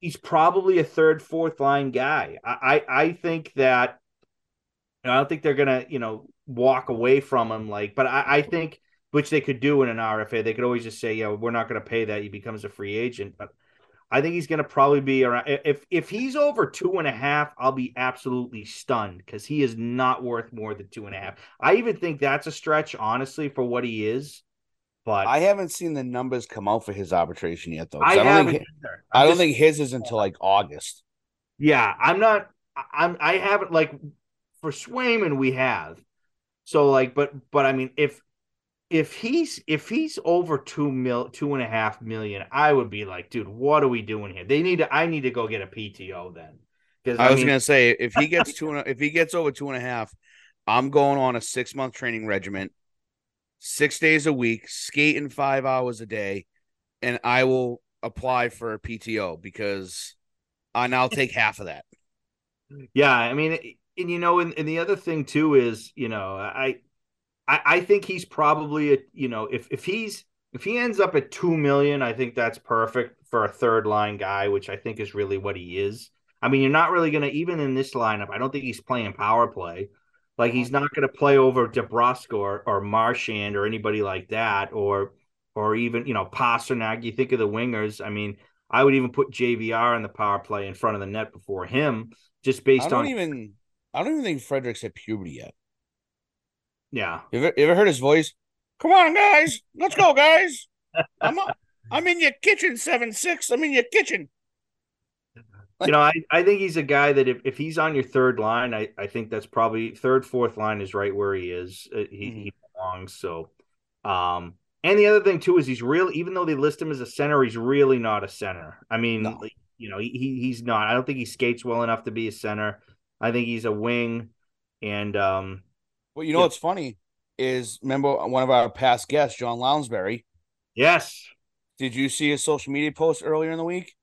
He's probably a third, fourth line guy. I, I, I think that I don't think they're gonna, you know, walk away from him like, but I, I think which they could do in an RFA. They could always just say, yeah, we're not gonna pay that. He becomes a free agent. But I think he's going to probably be around. If if he's over two and a half, I'll be absolutely stunned because he is not worth more than two and a half. I even think that's a stretch, honestly, for what he is. But I haven't seen the numbers come out for his arbitration yet, though. I, I don't think. I don't just- think his is until like August. Yeah, I'm not. I'm. I haven't like for Swayman. We have. So like, but but I mean, if if he's if he's over two mil two and a half million, I would be like, dude, what are we doing here? They need to. I need to go get a PTO then. Because I, was mean, gonna say if he gets two and if he gets over two and a half, I'm going on a six month training regiment, six days a week, skating five hours a day, and I will apply for a PTO because and I'll take half of that. Yeah, I mean, and you know, and, and the other thing too is, you know, I, I, I think he's probably a, you know, if if he's if he ends up at two million, I think that's perfect for a third line guy, which I think is really what he is. I mean, you're not really gonna even in this lineup. I don't think he's playing power play. Like he's not gonna play over DeBrusk or or Marchand or anybody like that, or or even you know Pastrnak. You think of the wingers. I mean, I would even put JVR in the power play in front of the net before him, just based I don't on even I don't even think Frederic's hit puberty yet. yeah. You ever, you ever heard his voice? Come on, guys, let's go, guys. I'm up. I'm in your kitchen, seven six. I'm in your kitchen. You know, I, I think he's a guy that if, if he's on your third line, I, I think that's probably third, fourth line is right where he is. Uh, He, Mhm. he belongs. So, um, and the other thing too is he's real. Even though they list him as a center, he's really not a center. I mean, No. you know, he, he he's not. I don't think he skates well enough to be a center. I think he's a wing, and um, Well, you know Yeah. what's funny is remember one of our past guests, John Lounsbury. yes, Did you see his social media post earlier in the week?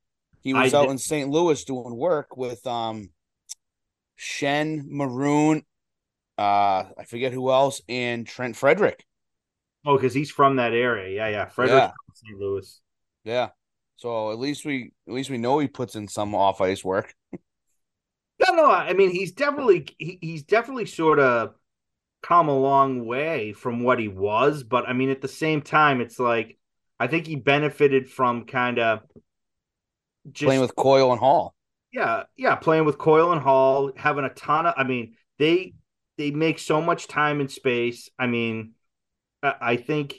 He I was out did. in St. Louis doing work with um Shen Maroon, uh, I forget who else, and Trent Frederic. oh, because he's from that area. Yeah, yeah. Frederic Yeah. St. Louis. Yeah. So at least we at least we know he puts in some off ice work. No, no. I mean, he's definitely he, he's definitely sort of come a long way from what he was, but I mean, at the same time, it's like I think he benefited from kind of just playing with Coyle and Hall. yeah, yeah, playing with Coyle and Hall, having a ton of. I mean, they they make so much time and space. I mean, I, I think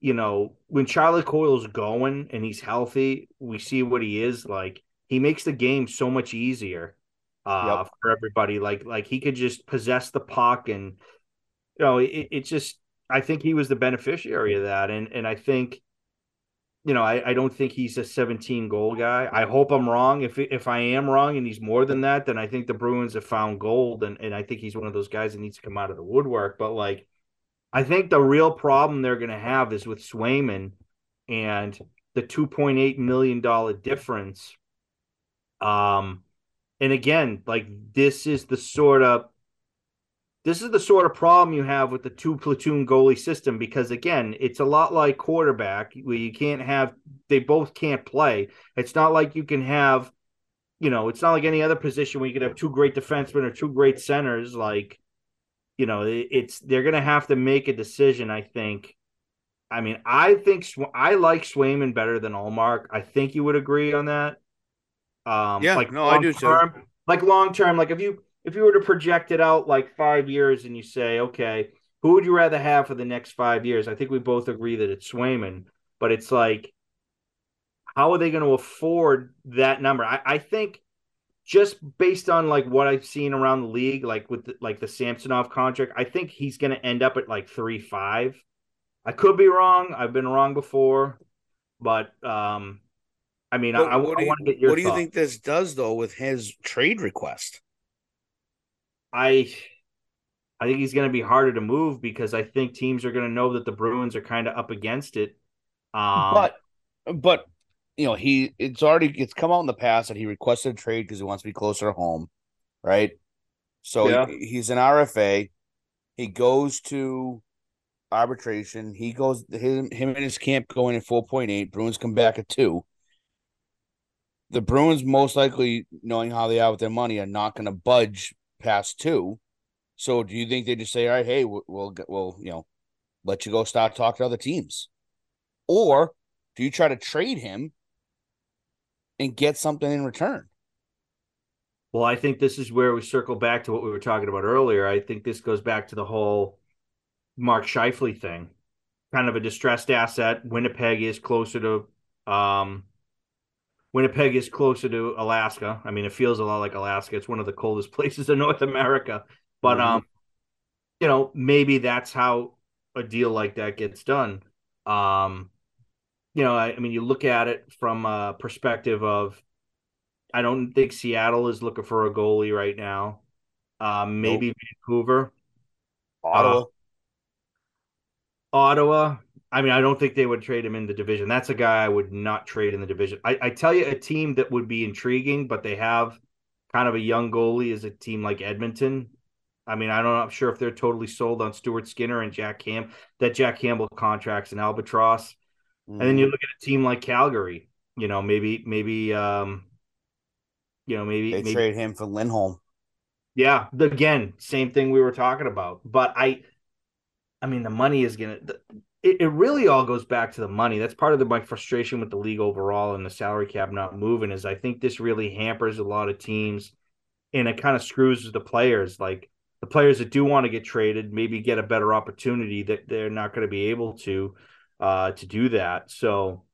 you know when Charlie Coyle's going and he's healthy, we see what he is like. He makes the game so much easier uh, Yep. for everybody. Like like he could just possess the puck and you know it, it just. I think he was the beneficiary of that, and and I think you know, I, I don't think he's a 17 goal guy. I hope I'm wrong. If if I am wrong and he's more than that, then I think the Bruins have found gold, and and I think he's one of those guys that needs to come out of the woodwork. But like, I think the real problem they're going to have is with Swayman and the 2.8 million dollar difference. Um, and again, like this is the sort of this is the sort of problem you have with the two platoon goalie system because again it's a lot like quarterback where you can't have they both can't play it's not like you can have you know it's not like any other position where you could have two great defensemen or two great centers like you know it's they're gonna have to make a decision i think I mean, I think I like Swayman better than Ullmark. I think you would agree on that. Um, yeah, like no, I do term. Like long term, like if you if you were to project it out like five years and you say, okay, who would you rather have for the next five years? I think we both agree that it's Swayman, but it's like, how are they going to afford that number? I, I think just based on like what I've seen around the league, like with the, like the Samsonov contract, I think he's going to end up at like three five. I could be wrong. I've been wrong before, but um, I mean, I, I, I want to get your. What do you think this does though with his trade request? I, I think he's going to be harder to move because I think teams are going to know that the Bruins are kind of up against it. Um, but, but you know, he it's already it's come out in the past that he requested a trade because he wants to be closer to home, right? So yeah. he, he's an RFA. He goes to arbitration. He goes him, him and his camp going at four point eight. Bruins come back at two the Bruins most likely, knowing how they are with their money, are not going to budge past two. So, do you think they just say, "All right, hey, we'll, we'll, we'll, you know, let you go start talking to other teams," or do you try to trade him and get something in return? Well, I think this is where we circle back to what we were talking about earlier. I think this goes back to the whole Mark Scheifele thing, kind of a distressed asset. Winnipeg is closer to um, Winnipeg is closer to Alaska. I mean, it feels a lot like Alaska. It's one of the coldest places in North America. But mm-hmm. um, you know, maybe that's how a deal like that gets done. Um, you know, I, I mean, you look at it from a perspective of, I don't think Seattle is looking for a goalie right now. Um, maybe nope. Vancouver, Ottawa, uh, Ottawa. I mean, I don't think they would trade him in the division. That's a guy I would not trade in the division. I, I tell you, a team that would be intriguing, but they have kind of a young goalie is a team like Edmonton. I mean, I don't, I'm sure if they're totally sold on Stuart Skinner and Jack Cam that Jack Campbell contracts and Albatross. Mm. And then you mm-hmm. look at a team like Calgary, you know, maybe, maybe, um, you know, maybe they maybe, trade him for Lindholm. Yeah, again, same thing we were talking about. But I, I mean, the money is gonna it, it really all goes back to the money. That's part of the, my frustration with the league overall and the salary cap not moving is I think this really hampers a lot of teams and it kind of screws the players. Like the players that do want to get traded maybe get a better opportunity that they're not going to be able to uh to do that. So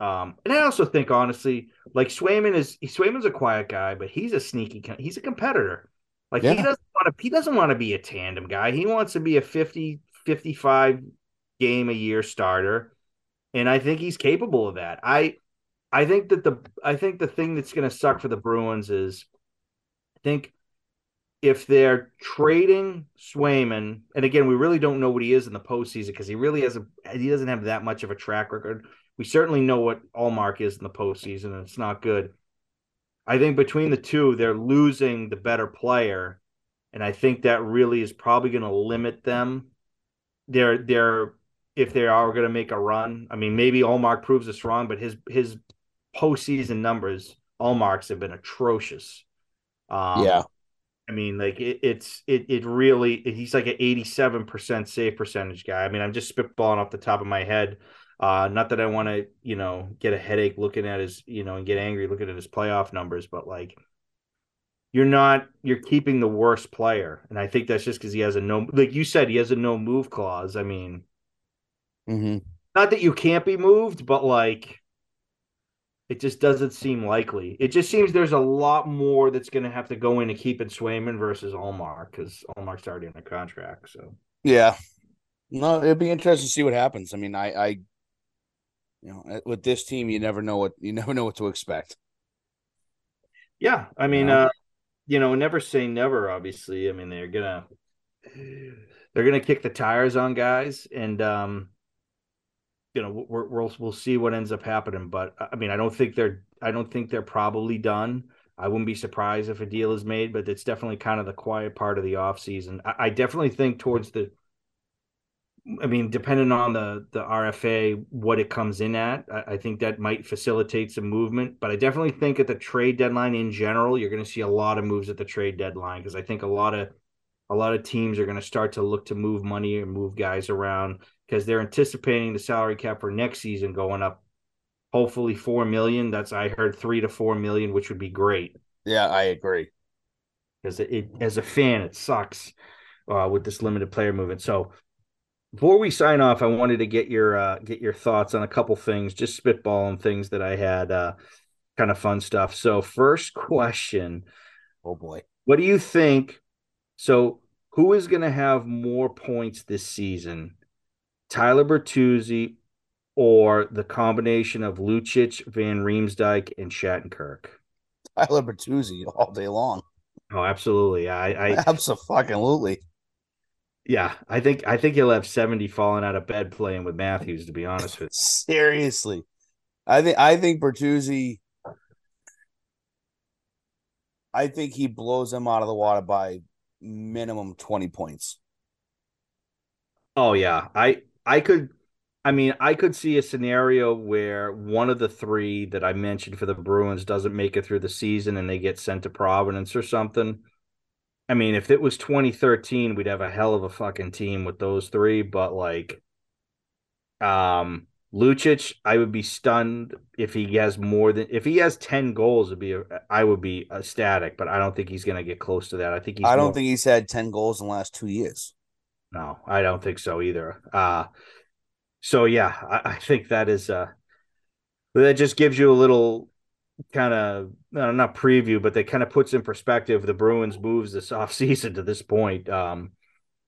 um and I also think honestly, like Swayman is Swayman's a quiet guy, but he's a sneaky he's a competitor. Like yeah. he doesn't want to he doesn't want to be a tandem guy. He wants to be a 50 55 game a year starter, and I think he's capable of that. I I think that the I think the thing that's going to suck for the Bruins is I think if they're trading Swayman, and again, we really don't know what he is in the postseason because he really has a he doesn't have that much of a track record. We certainly know what Ullmark is in the postseason, and it's not good. I think between the two, they're losing the better player, and I think that really is probably going to limit them. They're they're if they are going to make a run. I mean, maybe Ullmark proves us wrong, but his his postseason numbers, Ullmark's have been atrocious. Um, yeah. I mean, like it, it's it it really he's like an eighty seven percent save percentage guy. I mean, I'm just spitballing off the top of my head. Uh, not that I want to, you know, get a headache looking at his, you know, and get angry looking at his playoff numbers, but like you're not you're keeping the worst player, and I think that's just because he has a no, like you said, he has a no move clause. I mean, Mm-hmm. Not that you can't be moved, but like it just doesn't seem likely. It just seems there's a lot more that's going to have to go in to keep it Swayman versus Ullmark because Ullmark's already in a contract. So yeah, no, it'd be interesting to see what happens. I mean, I, I, you know, with this team, you never know what you never know what to expect. Yeah, I mean, uh, you know, never say never. Obviously, I mean, they're gonna they're gonna kick the tires on guys, and um, you know we're, we'll we'll see what ends up happening. But I mean, I don't think they're I don't think they're probably done. I wouldn't be surprised if a deal is made, but it's definitely kind of the quiet part of the off season. I, I definitely think towards the I mean, depending on the the RFA, what it comes in at, I, I, think that might facilitate some movement. But I definitely think at the trade deadline in general, you're going to see a lot of moves at the trade deadline because I think a lot of a lot of teams are going to start to look to move money and move guys around because they're anticipating the salary cap for next season going up hopefully 4 million that's i heard 3 to 4 million which would be great Yeah, I agree. because it, it as a fan it sucks uh, with this limited player movement so before we sign off i wanted to get your uh, get your thoughts on a couple things just spitballing things that i had uh, kind of fun stuff so first question Oh boy. what do you think? So, who is going to have more points this season? Tyler Bertuzzi or the combination of Lucic, Van Riemsdyk, and Shattenkirk? Tyler Bertuzzi all day long. Oh, absolutely. I, I, Absolutely. yeah, I think, I think he'll have seventy falling out of bed playing with Matthews. To be honest with you, Seriously. I think I think Bertuzzi I think he blows them out of the water by minimum 20 points. Oh yeah, I, I could. I mean, I could see a scenario where one of the three that I mentioned for the Bruins doesn't make it through the season and they get sent to Providence or something. I mean, if it was 2013, we'd have a hell of a fucking team with those three, but like um Lucic, I would be stunned if he has more than if he has 10 goals, it'd be a, I would be ecstatic, but I don't think he's gonna get close to that. I think he's I don't more- think he's had 10 goals in the last 2 years. No, I don't think so either. Uh so yeah, I, I think that is uh that just gives you a little kind of not preview, but that kind of puts in perspective the Bruins moves this offseason to this point. Um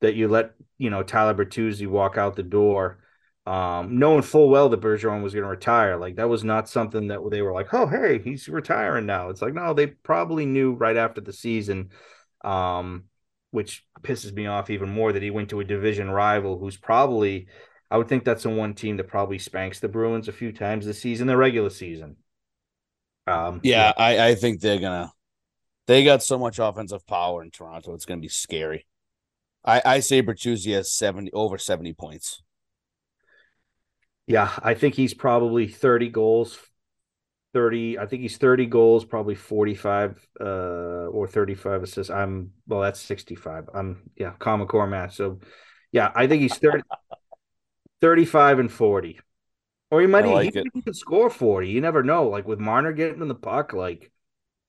that you let, you know, Tyler Bertuzzi walk out the door. Um, knowing full well that Bergeron was going to retire, like that was not something that they were like, "Oh, hey, he's retiring now." It's like, no, they probably knew right after the season, um, which pisses me off even more that he went to a division rival who's probably I would think that's the one team that probably spanks the Bruins a few times this season, the regular season. Um, Yeah, I, I think they're gonna. They got so much offensive power in Toronto. It's gonna be scary. I I say Bertuzzi has seventy over seventy points. yeah, I think he's probably 30 goals, 30. I think he's 30 goals, probably 45 uh, or 35 assists. I'm well, that's 65. I'm yeah, common core match. So yeah, I think he's 30, 35 and 40. Or he might I he, like he might even score 40. You never know. Like with Marner getting in the puck, like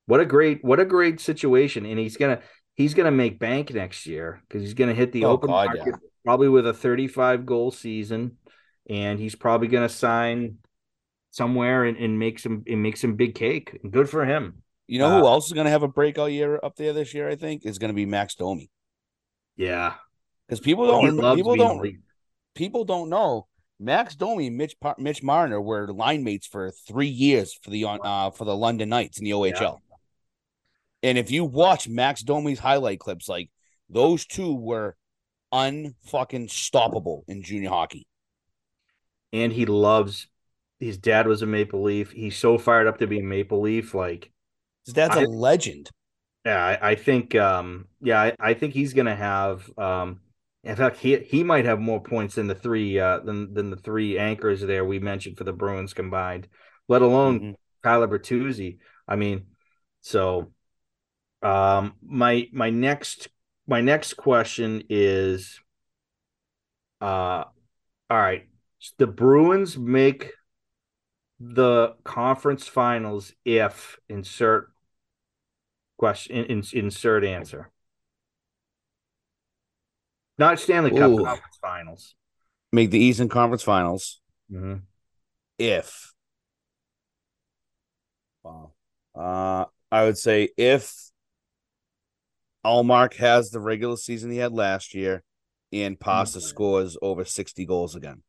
what a great what a great situation. And he's gonna he's gonna make bank next year because he's gonna hit the Oh, open God, market yeah. probably with a 35 goal season. And he's probably gonna sign somewhere and, and make some and make some big cake. Good for him. You know who Uh, else is gonna have a breakout year up there this year? I think is gonna be Max Domi Yeah. because people don't loves people don't elite. people don't know Max Domi, Mitch Mitch Marner were line mates for three years for the on uh for the London Knights in the OHL. And if you watch Max Domi's highlight clips, like those two were unfucking stoppable in junior hockey. and he loves his dad was a Maple Leaf. He's so fired up to be a Maple Leaf. Like, His dad's a I- legend. yeah, I, I think, um, yeah, I, I think he's gonna have. Um, in fact, he he might have more points than the three uh, than than the three anchors there we mentioned for the Bruins combined. Let alone Mhm. Tyler Bertuzzi. I mean, so um, my my next my next question is, uh, all right, the Bruins make the conference finals if insert question in, in- insert answer. Not Stanley Cup Ooh. conference finals. Make the Eastern Conference Finals Mhm. if. Wow. Uh, I would say if Ullmark has the regular season he had last year, and Pasta Mhm. scores over sixty goals again.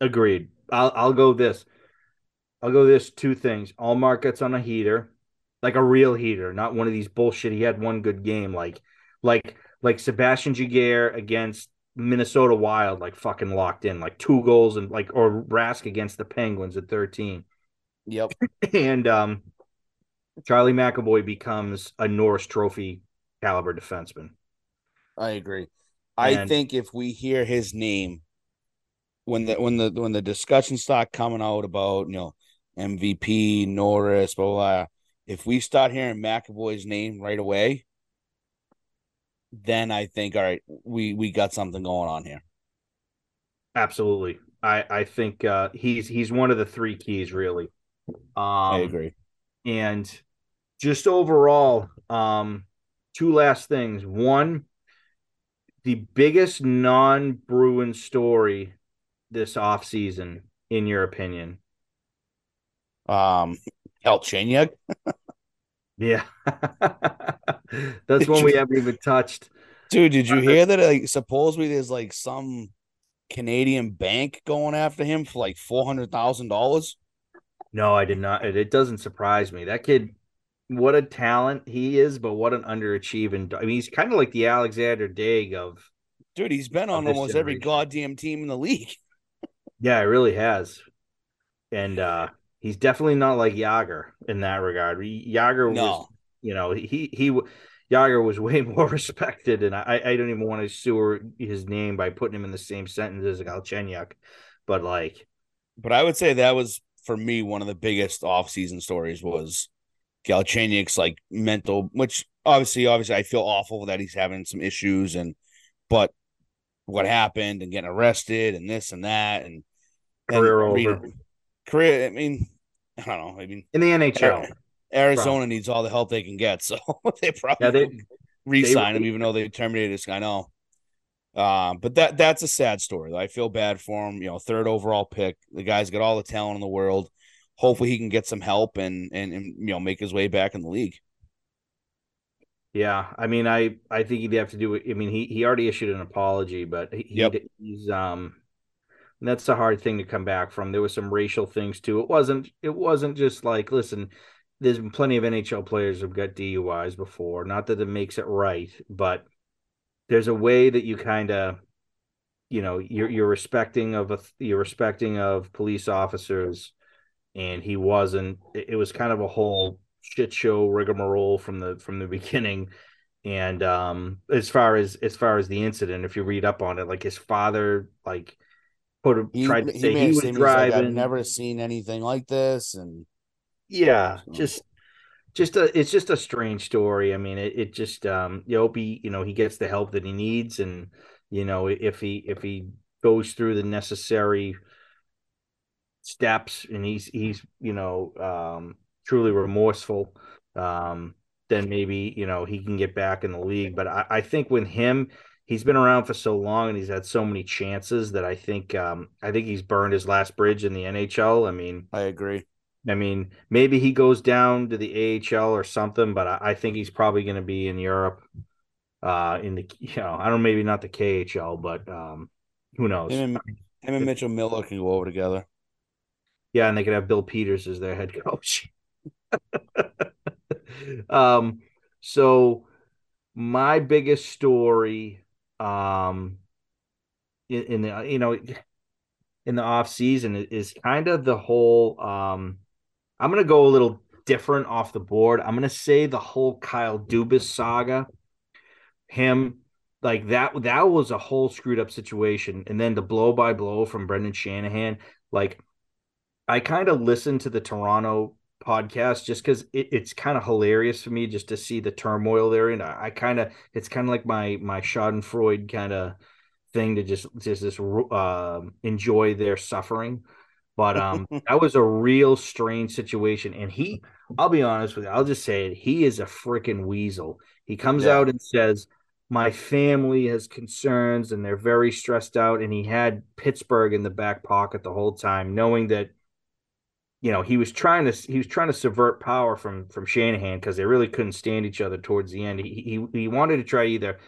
Agreed. I'll I'll go this. I'll go this two things. Ullmark gets on a heater, like a real heater, not one of these bullshit. He had one good game, like like like Sebastian Jaguar against Minnesota Wild, like fucking locked in, like two goals and like or Rask against the Penguins at 13. Yep. And um Charlie McAvoy becomes a Norris Trophy caliber defenseman. I agree. I And- think if we hear his name when the when the when the discussion start coming out about you know MVP Norris blah blah, blah if we start hearing McAvoy's name right away, then I think, all right, we we got something going on here. Absolutely. I I think uh, he's he's one of the three keys really. Um, I agree. And just overall, um, two last things. One, the biggest non-Bruin story this off season, in your opinion? Um, Galchenyuk. yeah, that's one we haven't even touched. Dude, did you hear that? Like, supposedly there's like some Canadian bank going after him for like four hundred thousand dollars. No, I did not. It, it doesn't surprise me. That kid, what a talent he is, but what an underachieving. I mean, he's kind of like the Alexander Daigle of. Dude, he's been on almost every goddamn team in the league. Yeah, it really has. And uh he's definitely not like Jagr in that regard. Jagr no. was, you know, he he Jagr was way more respected, and I I don't even want to sewer his name by putting him in the same sentence as Galchenyuk, but like, but I would say that was for me one of the biggest off-season stories was Galchenyuk's like mental, which obviously obviously I feel awful that he's having some issues and but what happened and getting arrested and this and that and career over. Career. I mean, I don't know. I mean, in the NHL, Arizona probably. needs all the help they can get, so they probably yeah, they, re-sign they, him, even though they terminated this guy. No, um, but that that's a sad story. I feel bad for him. You know, third overall pick. The guy's got all the talent in the world. Hopefully, he can get some help and and, and you know make his way back in the league. Yeah, I mean, I I think he'd have to do it. I mean, he he already issued an apology, but he, yep. he's um that's the hard thing to come back from. There was some racial things too. It wasn't it wasn't just like listen. There's been plenty of NHL players who've got DUIs before. Not that it makes it right, but there's a way that you kind of, you know, you're you're respecting of a you're respecting of police officers, and he wasn't. It was kind of a whole shit show rigmarole from the from the beginning and um as far as as far as the incident if you read up on it like his father like put a, he, tried to say he, he was driving like, I've never seen anything like this and yeah so. just just a it's just a strange story i mean it, it just um Yopi, you know he gets the help that he needs and you know if he if he goes through the necessary steps and he's he's you know um truly remorseful, um, then maybe you know he can get back in the league. But I, I, think with him, he's been around for so long and he's had so many chances that I think um, I think he's burned his last bridge in the NHL. I mean, I agree. I mean, maybe he goes down to the AHL or something, but I, I think he's probably going to be in Europe. Uh, in the you know, I don't know, maybe not the KHL, but um, who knows? Him and, him and Mitchell Miller can go over together. Yeah, and they could have Bill Peters as their head coach. um, so my biggest story, um, in, in, the you know in the off season is kind of the whole. Um, I'm gonna go a little different off the board. I'm gonna say the whole Kyle Dubas saga. Him like that that was a whole screwed up situation and then the blow by blow from Brendan Shanahan like I kind of listened to the Toronto podcast just because it, it's kind of hilarious for me just to see the turmoil there and i, I kind of it's kind of like my my schadenfreude kind of thing to just just just uh, enjoy their suffering. But um that was a real strange situation and he i'll be honest with you i'll just say it he is a freaking weasel. He comes yeah. out and says my family has concerns and they're very stressed out and he had pittsburgh in the back pocket the whole time knowing that you know he was trying to he was trying to subvert power from from Shanahan because they really couldn't stand each other towards the end. He he he wanted to try either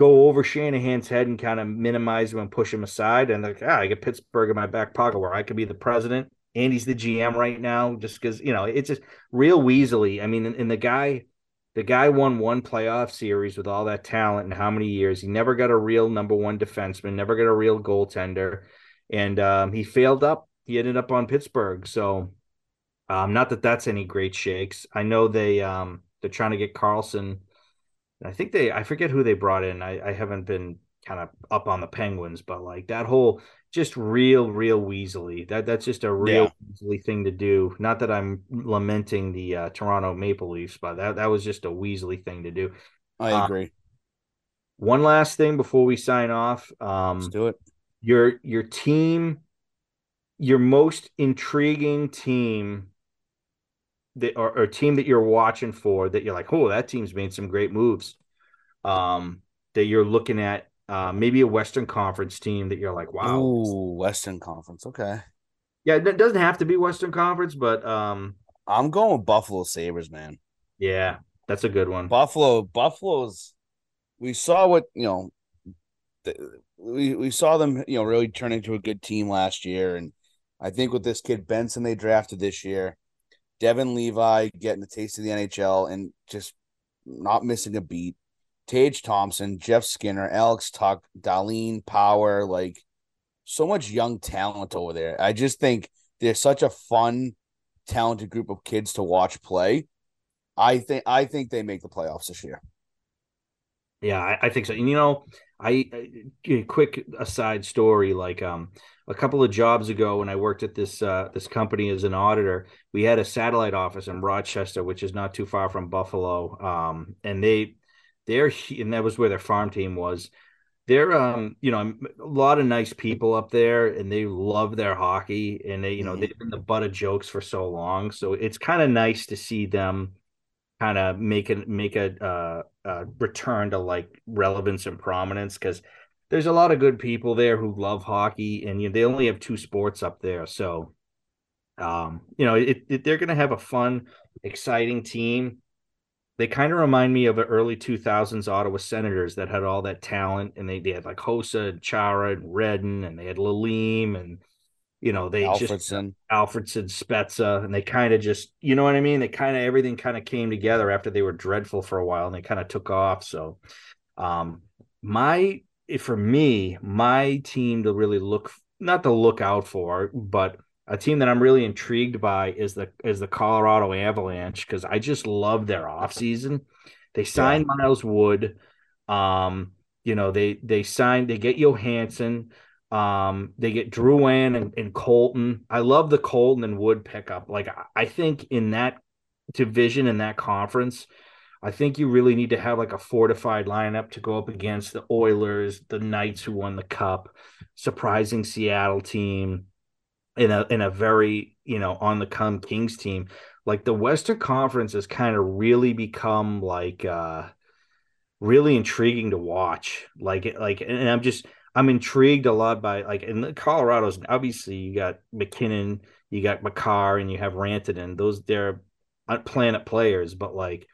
go over Shanahan's head and kind of minimize him and push him aside, and like ah, I get Pittsburgh in my back pocket where I could be the president. and he's the GM right now, just because you know it's just real weaselly. I mean, and, and the guy. The guy won one playoff series with all that talent in how many years? He never got a real number one defenseman, never got a real goaltender, and um, he failed up he ended up on Pittsburgh. So, um, not that that's any great shakes. I know they um they're trying to get Karlsson. I think they I forget who they brought in. I, I haven't been kind of up on the Penguins, but like that whole just real, real weaselly. That that's just a real yeah. weaselly thing to do. Not that I'm lamenting the uh, Toronto Maple Leafs, but that that was just a weaselly thing to do. I um, agree. One last thing before we sign off. Um, Let's do it. your your team, your most intriguing team that or, or team that you're watching for that you're like, oh, that team's made some great moves. Um, that you're looking at, uh, maybe a Western Conference team that you're like, wow, Ooh, Western Conference. Okay. yeah, it doesn't have to be Western Conference, but um, I'm going with Buffalo Sabres, man. yeah, that's a good one. Buffalo, Buffalo's. We saw what you know. th- We we saw them, you know, really turn into a good team last year, and I think with this kid Benson they drafted this year, Devon Levi getting a taste of the NHL and just not missing a beat. Tage Thompson, Jeff Skinner, Alex Tuch, Dahlin Power, like so much young talent over there. I just think they're such a fun, talented group of kids to watch play. I think I think they make the playoffs this year. Yeah, I, I think so. And you know, I quick aside story, like um a couple of jobs ago when I worked at this uh this company as an auditor, we had a satellite office in Rochester, which is not too far from Buffalo. Um and they they're and that was where their farm team was. They're um, you know, a lot of nice people up there and they love their hockey and they, you know, Mhm. they've been the butt of jokes for so long. So it's kind of nice to see them kind of make a make a uh, uh, return to like relevance and prominence because there's a lot of good people there who love hockey, and you know, they only have two sports up there, so um, you know it, it, they're going to have a fun, exciting team. They kind of remind me of the early 2000s Ottawa Senators that had all that talent, and they, they had like Hossa and Chara and Redden, and they had Lalime, and you know they just Alfredsson. Alfredsson, Spezza, and they kind of just, you know what I mean? They kind of everything kind of came together after they were dreadful for a while, and they kind of took off. So, um, my for me, my team to really look not to look out for, but a team that I'm really intrigued by is the is the Colorado Avalanche because I just love their offseason. They signed Miles Wood. Um, you know, they they signed they get Johansen. Um, they get Drouin and, and Colton. I love the Colton and Wood pickup. Like I- I think in that division in that conference, I think you really need to have like a fortified lineup to go up against the Oilers, the Knights who won the cup, surprising Seattle team, in a in a very, you know, on the come Kings team. Like the Western Conference has kind of really become like uh really intriguing to watch. Like like and I'm just I'm intrigued a lot by like in the Colorado's obviously you got MacKinnon, you got Makar, and you have Rantanen. Those they're planet players, but like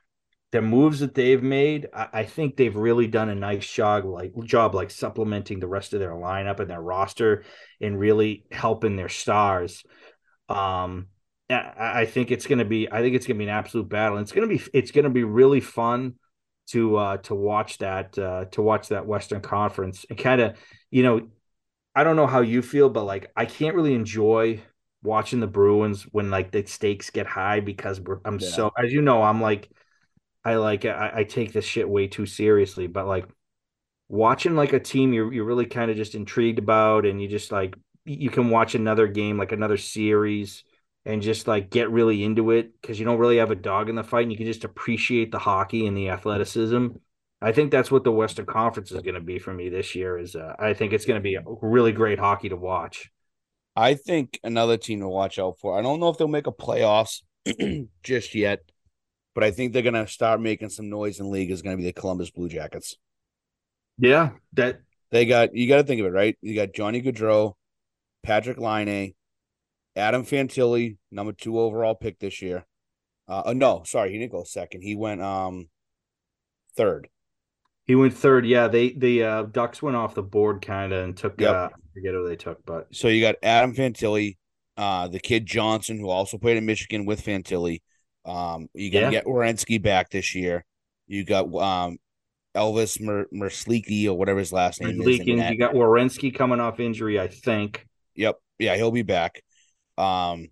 the moves that they've made, I, I think they've really done a nice job, like job, like supplementing the rest of their lineup and their roster, and really helping their stars. Um, I, I think it's gonna be, I think it's gonna be an absolute battle. And it's gonna be, it's gonna be really fun to uh to watch that uh to watch that Western Conference and kind of, you know, I don't know how you feel, but like I can't really enjoy watching the Bruins when like the stakes get high because we're, I'm Yeah. so as you know I'm like I like I, I take this shit way too seriously, but like watching like a team you're you're really kind of just intrigued about, and you just like you can watch another game like another series and just like get really into it because you don't really have a dog in the fight, and you can just appreciate the hockey and the athleticism. I think that's what the Western Conference is going to be for me this year. Is uh, I think it's going to be a really great hockey to watch. I think another team to watch out for. I don't know if they'll make a playoffs just yet, but I think they're gonna start making some noise in league. Is gonna be the Columbus Blue Jackets. Yeah, that They got you got to think of it right. You got Johnny Gaudreau, Patrik Laine, Adam Fantilli, number two overall pick this year. Uh, oh, no, sorry, he didn't go second. He went um third. he went third. Yeah, they the uh, Ducks went off the board kind of and took. Yep. Uh, I forget who they took, but So you got Adam Fantilli, uh, the kid Johnson, who also played in Michigan with Fantilli. Um, you got to Yeah. get Werenski back this year. You got um Elvis Mer- or whatever his last name is. leaking. You got Werenski coming off injury, I think. Yep. Yeah, he'll be back. Um,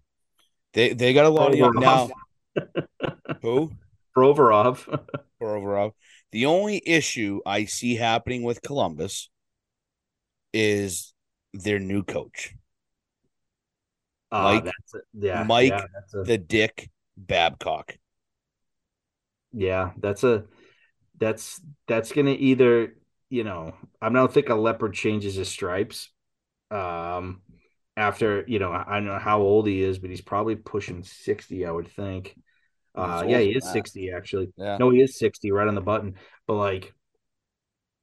they they got a lot of young now. Provorov. Who? Provorov. Or overall, the only issue I see happening with Columbus is their new coach, Uh, Mike- yeah, Mike yeah, a, the Dick Babcock. yeah, that's a that's that's gonna either you know, I don't think a leopard changes his stripes. Um, after you know, I don't know how old he is, but he's probably pushing sixty, I would think. Uh, yeah, he is sixty actually. Yeah. No, he is sixty, right on the button. But like,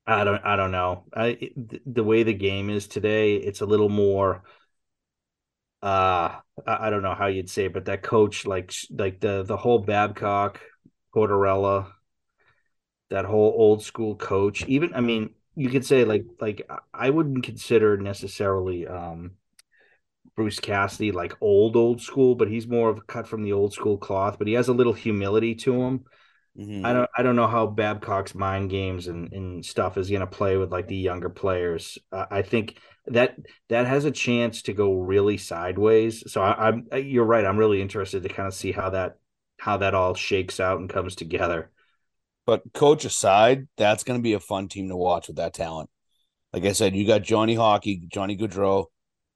I don't, I don't know. I the way the game is today, it's a little more. Uh, I don't know how you'd say, it, but that coach, like, like the the whole Babcock, Tortorella, that whole old school coach. Even, I mean, you could say like, like I wouldn't consider necessarily um Bruce Cassidy like old old school, but he's more of a cut from the old school cloth. But he has a little humility to him. Mm-hmm. I don't I don't know how Babcock's mind games and, and stuff is going to play with like the younger players. Uh, I think that that has a chance to go really sideways. So I, I'm you're right. I'm really interested to kind of see how that how that all shakes out and comes together. But coach aside, that's going to be a fun team to watch with that talent. Like I said, you got Johnny Hockey, Johnny Gaudreau,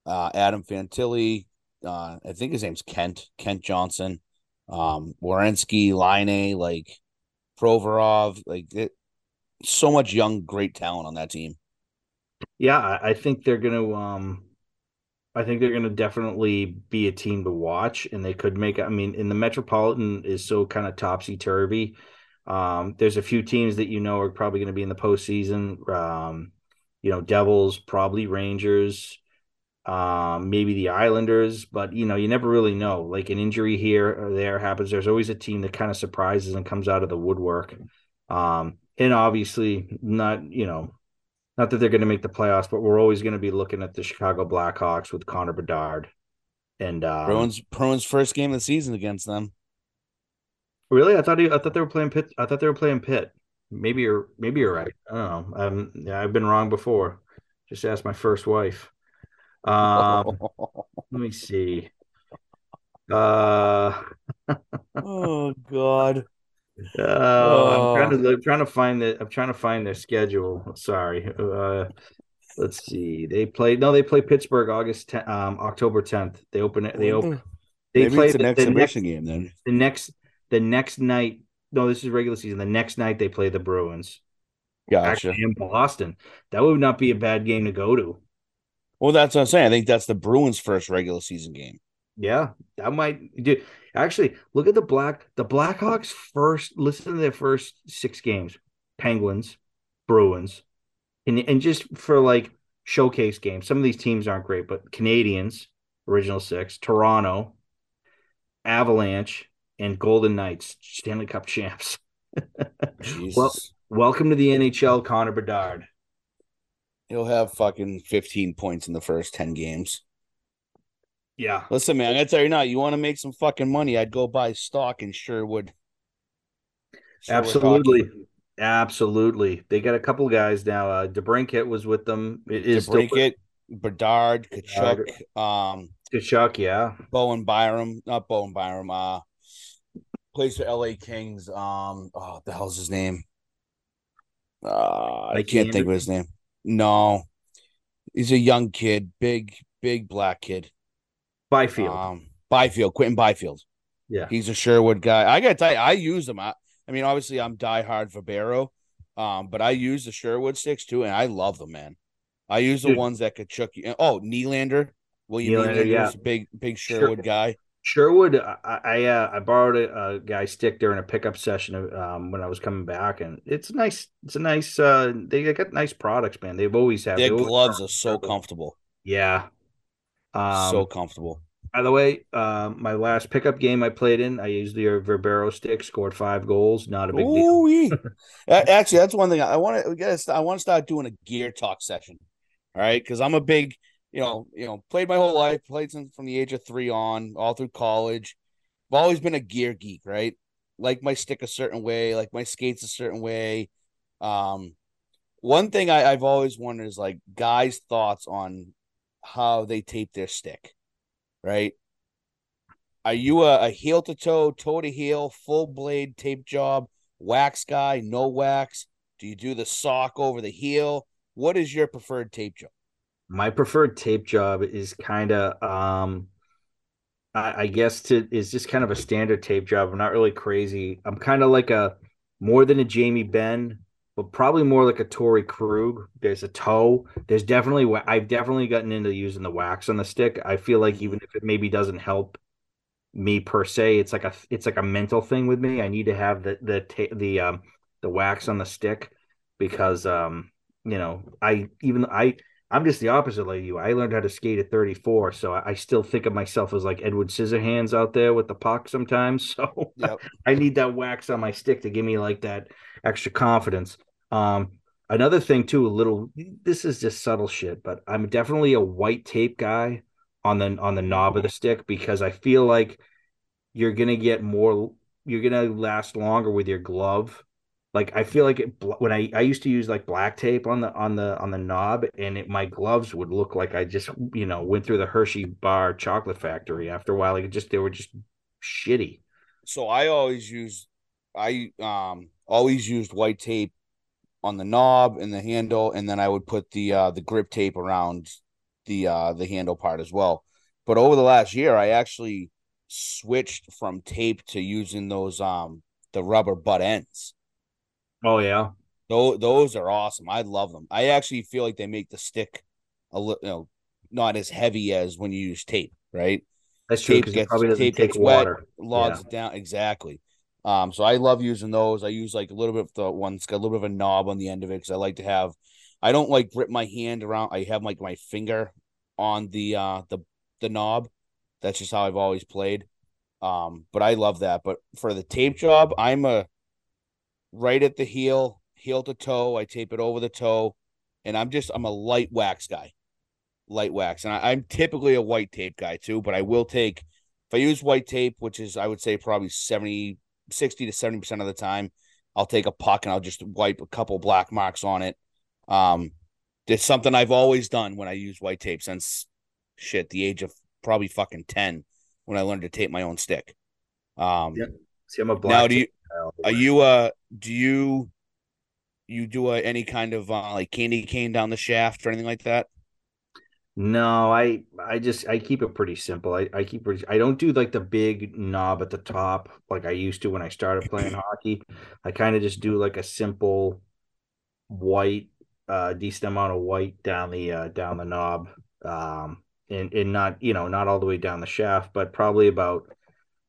uh, Adam Fantilli. Uh, I think his name's Kent, Kent Johnson, um, Werenski, Laine, like Provorov, like it, so much young, great talent on that team. Yeah, I, think they're going to. Um, I think they're going to definitely be a team to watch, and they could make. I mean, in the Metropolitan is so kind of topsy turvy. Um, there's a few teams that you know are probably going to be in the postseason. Um, you know, Devils, probably Rangers um, maybe the Islanders, but you know, you never really know. Like an injury here or there happens. There's always a team that kind of surprises and comes out of the woodwork. Um, and obviously, not you know, not that they're going to make the playoffs, but we're always going to be looking at the Chicago Blackhawks with Connor Bedard. And um, Bruins, Bruins first game of the season against them. Really, I thought he, I thought they were playing Pitt. I thought they were playing Pitt. Maybe you're maybe you're right. I don't know. Um, yeah, I've been wrong before. Just ask my first wife. Um, let me see. Uh, oh God. Uh, oh. I'm trying to I'm trying to find the I'm trying to find their schedule. Sorry. Uh, let's see. They play no, they play Pittsburgh August 10, um October 10th. They open it. They open. They Maybe play the, the exhibition next, game then. The next the next night. No, this is regular season. The next night they play the Bruins. Gotcha. Actually, in Boston. That would not be a bad game to go to. Well, that's what I'm saying. I think that's the Bruins' first regular season game. Yeah, that might do. Actually, look at the black the Blackhawks first. Listen to their first six games: Penguins, Bruins, and and just for like showcase games. Some of these teams aren't great, but Canadiens, original six, Toronto, Avalanche, and Golden Knights, Stanley Cup champs. well, welcome to the NHL, Connor Bedard. He'll have fucking 15 points in the first 10 games. Yeah. Listen, man, I tell you now, you want to make some fucking money, I'd go buy stock in Sherwood. Sherwood Absolutely. Hockey. Absolutely. They got a couple guys now. Uh DeBrincat was with them. It is DeBrincat, Bedard, Tkachuk, um Tkachuk, yeah. Bowen Byram, not Bowen Byram, uh plays for LA Kings. Um, oh, the hell's his name? Uh, I can't think of his name. No, he's a young kid, big, big black kid. Byfield. Um, Byfield, Quinton Byfield. Yeah, he's a Sherwood guy. I gotta tell you, I use him. I, I mean, obviously, I'm diehard Verbero, um, but I use the Sherwood sticks too, and I love them, man. I use the Dude. ones that could chuck you. Oh, Nylander, William Nylander, Nylander yeah. big, big Sherwood sure. guy. Sherwood, I I, uh, I borrowed a, a guy stick during a pickup session um, when I was coming back, and it's nice. It's a nice. Uh, they got nice products, man. They've always had. Their gloves are so comfortable. Yeah, um, so comfortable. By the way, uh, my last pickup game I played in, I used the Verbero stick, scored five goals. Not a big Ooh-wee. deal. Actually, that's one thing I want to. I want to start doing a gear talk session. All right, because I'm a big you know, you know, played my whole life, played since from the age of three on, all through college. I've always been a gear geek, right? Like my stick a certain way, like my skates a certain way. Um, one thing I, I've always wondered is like guys' thoughts on how they tape their stick, right? Are you a, a heel to toe, toe to heel, full blade tape job, wax guy, no wax? Do you do the sock over the heel? What is your preferred tape job? my preferred tape job is kind of um I, I, guess to is just kind of a standard tape job. I'm not really crazy. I'm kind of like a more than a Jamie Benn, but probably more like a Torrey Krug. There's a toe. There's definitely I've definitely gotten into using the wax on the stick. I feel like even if it maybe doesn't help me per se, it's like a it's like a mental thing with me. I need to have the the the um the wax on the stick because um you know I even I I'm just the opposite like you. I learned how to skate at 34, so I, I still think of myself as like Edward Scissorhands out there with the puck sometimes. So yep. I need that wax on my stick to give me like that extra confidence. Um, another thing too, a little. This is just subtle shit, but I'm definitely a white tape guy on the on the knob of the stick because I feel like you're gonna get more. You're gonna last longer with your glove like I feel like it, when I I used to use like black tape on the on the on the knob and it, my gloves would look like I just you know went through the Hershey bar chocolate factory after a while like just they were just shitty. So I always use I um always used white tape on the knob and the handle and then I would put the uh the grip tape around the uh the handle part as well. But over the last year I actually switched from tape to using those um the rubber butt ends Oh yeah, those those are awesome. I love them. I actually feel like they make the stick a little, you know, not as heavy as when you use tape. Right? That's true. Tape gets probably tape gets water. wet, logs yeah. it down. Exactly. Um, so I love using those. I use like a little bit of the one, has got a little bit of a knob on the end of it because I like to have. I don't like grip my hand around. I have like my finger on the uh the the knob. That's just how I've always played. Um, but I love that. But for the tape job, I'm a right at the heel, heel to toe. I tape it over the toe, and I'm just I'm a light wax guy, light wax, and I, am typically a white tape guy too. But I will take if I use white tape, which is I would say probably 70, 60 to seventy percent of the time, I'll take a puck and I'll just wipe a couple black marks on it. Um, it's something I've always done when I use white tape since shit the age of probably fucking ten when I learned to tape my own stick. Um, yep. See, I'm a black now. Do you are you uh do you you do a, any kind of uh, like candy cane down the shaft or anything like that? No, I I just I keep it pretty simple. I, I keep I don't do like the big knob at the top like I used to when I started playing hockey. I kind of just do like a simple white uh decent amount of white down the uh down the knob. Um and, and not you know not all the way down the shaft, but probably about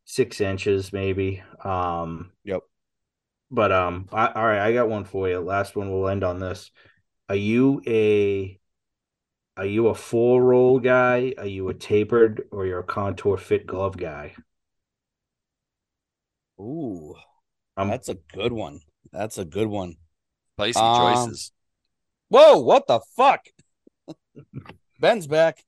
six inches maybe. Um, yep. But um, I, all right, I got one for you. Last one. We'll end on this. Are you a are you a full roll guy? Are you a tapered or you're a contour fit glove guy? Ooh, um, that's a good one. That's a good one. Spicy um, choices. Whoa! What the fuck? Ben's back.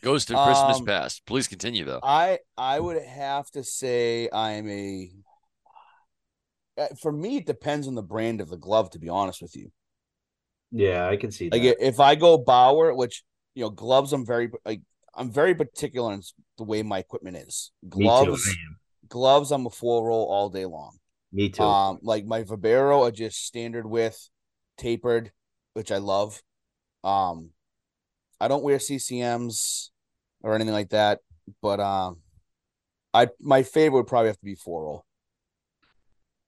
Goes to Christmas um, past. Please continue though. I I would have to say I'm a. Uh, for me, it depends on the brand of the glove. To be honest with you. Yeah, I can see that. Like if I go Bauer, which you know, gloves, I'm very like I'm very particular in the way my equipment is. Gloves, too, gloves, I'm a full roll all day long. Me too. Um, like my Verbero are just standard width, tapered, which I love. Um, I don't wear CCMs or anything like that. But um, I my favorite would probably have to be four roll.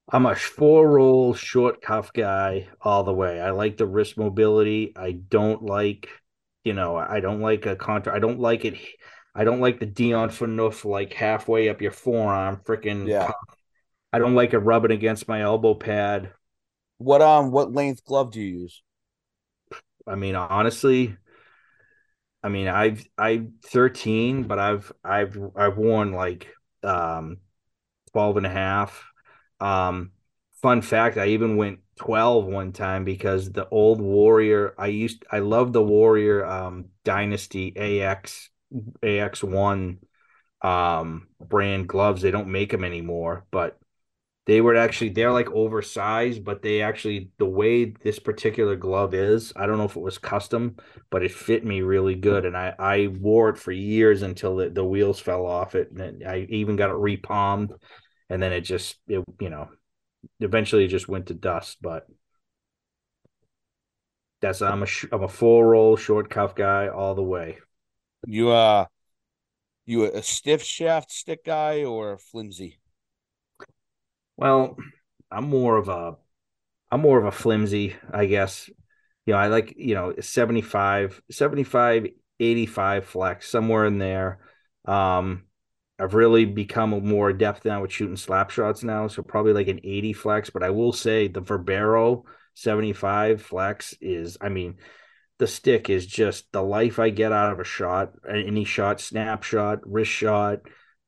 I'm a four roll short cuff guy all the way. I like the wrist mobility. I don't like, you know, I don't like a contour. I don't like it. I don't like the Dion Phaneuf like halfway up your forearm, freaking. Yeah. I don't like it rubbing against my elbow pad. What um what length glove do you use? I mean, honestly, I mean, I've I'm 13, but I've I've I've worn like um 12 and a half. Um fun fact, I even went 12 one time because the old Warrior, I used I love the Warrior um Dynasty AX AX1 um brand gloves. They don't make them anymore, but they were actually they're like oversized but they actually the way this particular glove is i don't know if it was custom but it fit me really good and i i wore it for years until the, the wheels fell off it and i even got it repalmed and then it just it you know eventually it just went to dust but that's i'm a i'm a full roll short cuff guy all the way you uh you a stiff shaft stick guy or flimsy well, I'm more of a I'm more of a flimsy, I guess. You know, I like, you know, 75, 75, 85 flex, somewhere in there. Um, I've really become a more adept now with shooting slap shots now. So probably like an 80 flex. But I will say the Verbero 75 flex is, I mean, the stick is just the life I get out of a shot, any shot, snapshot, wrist shot,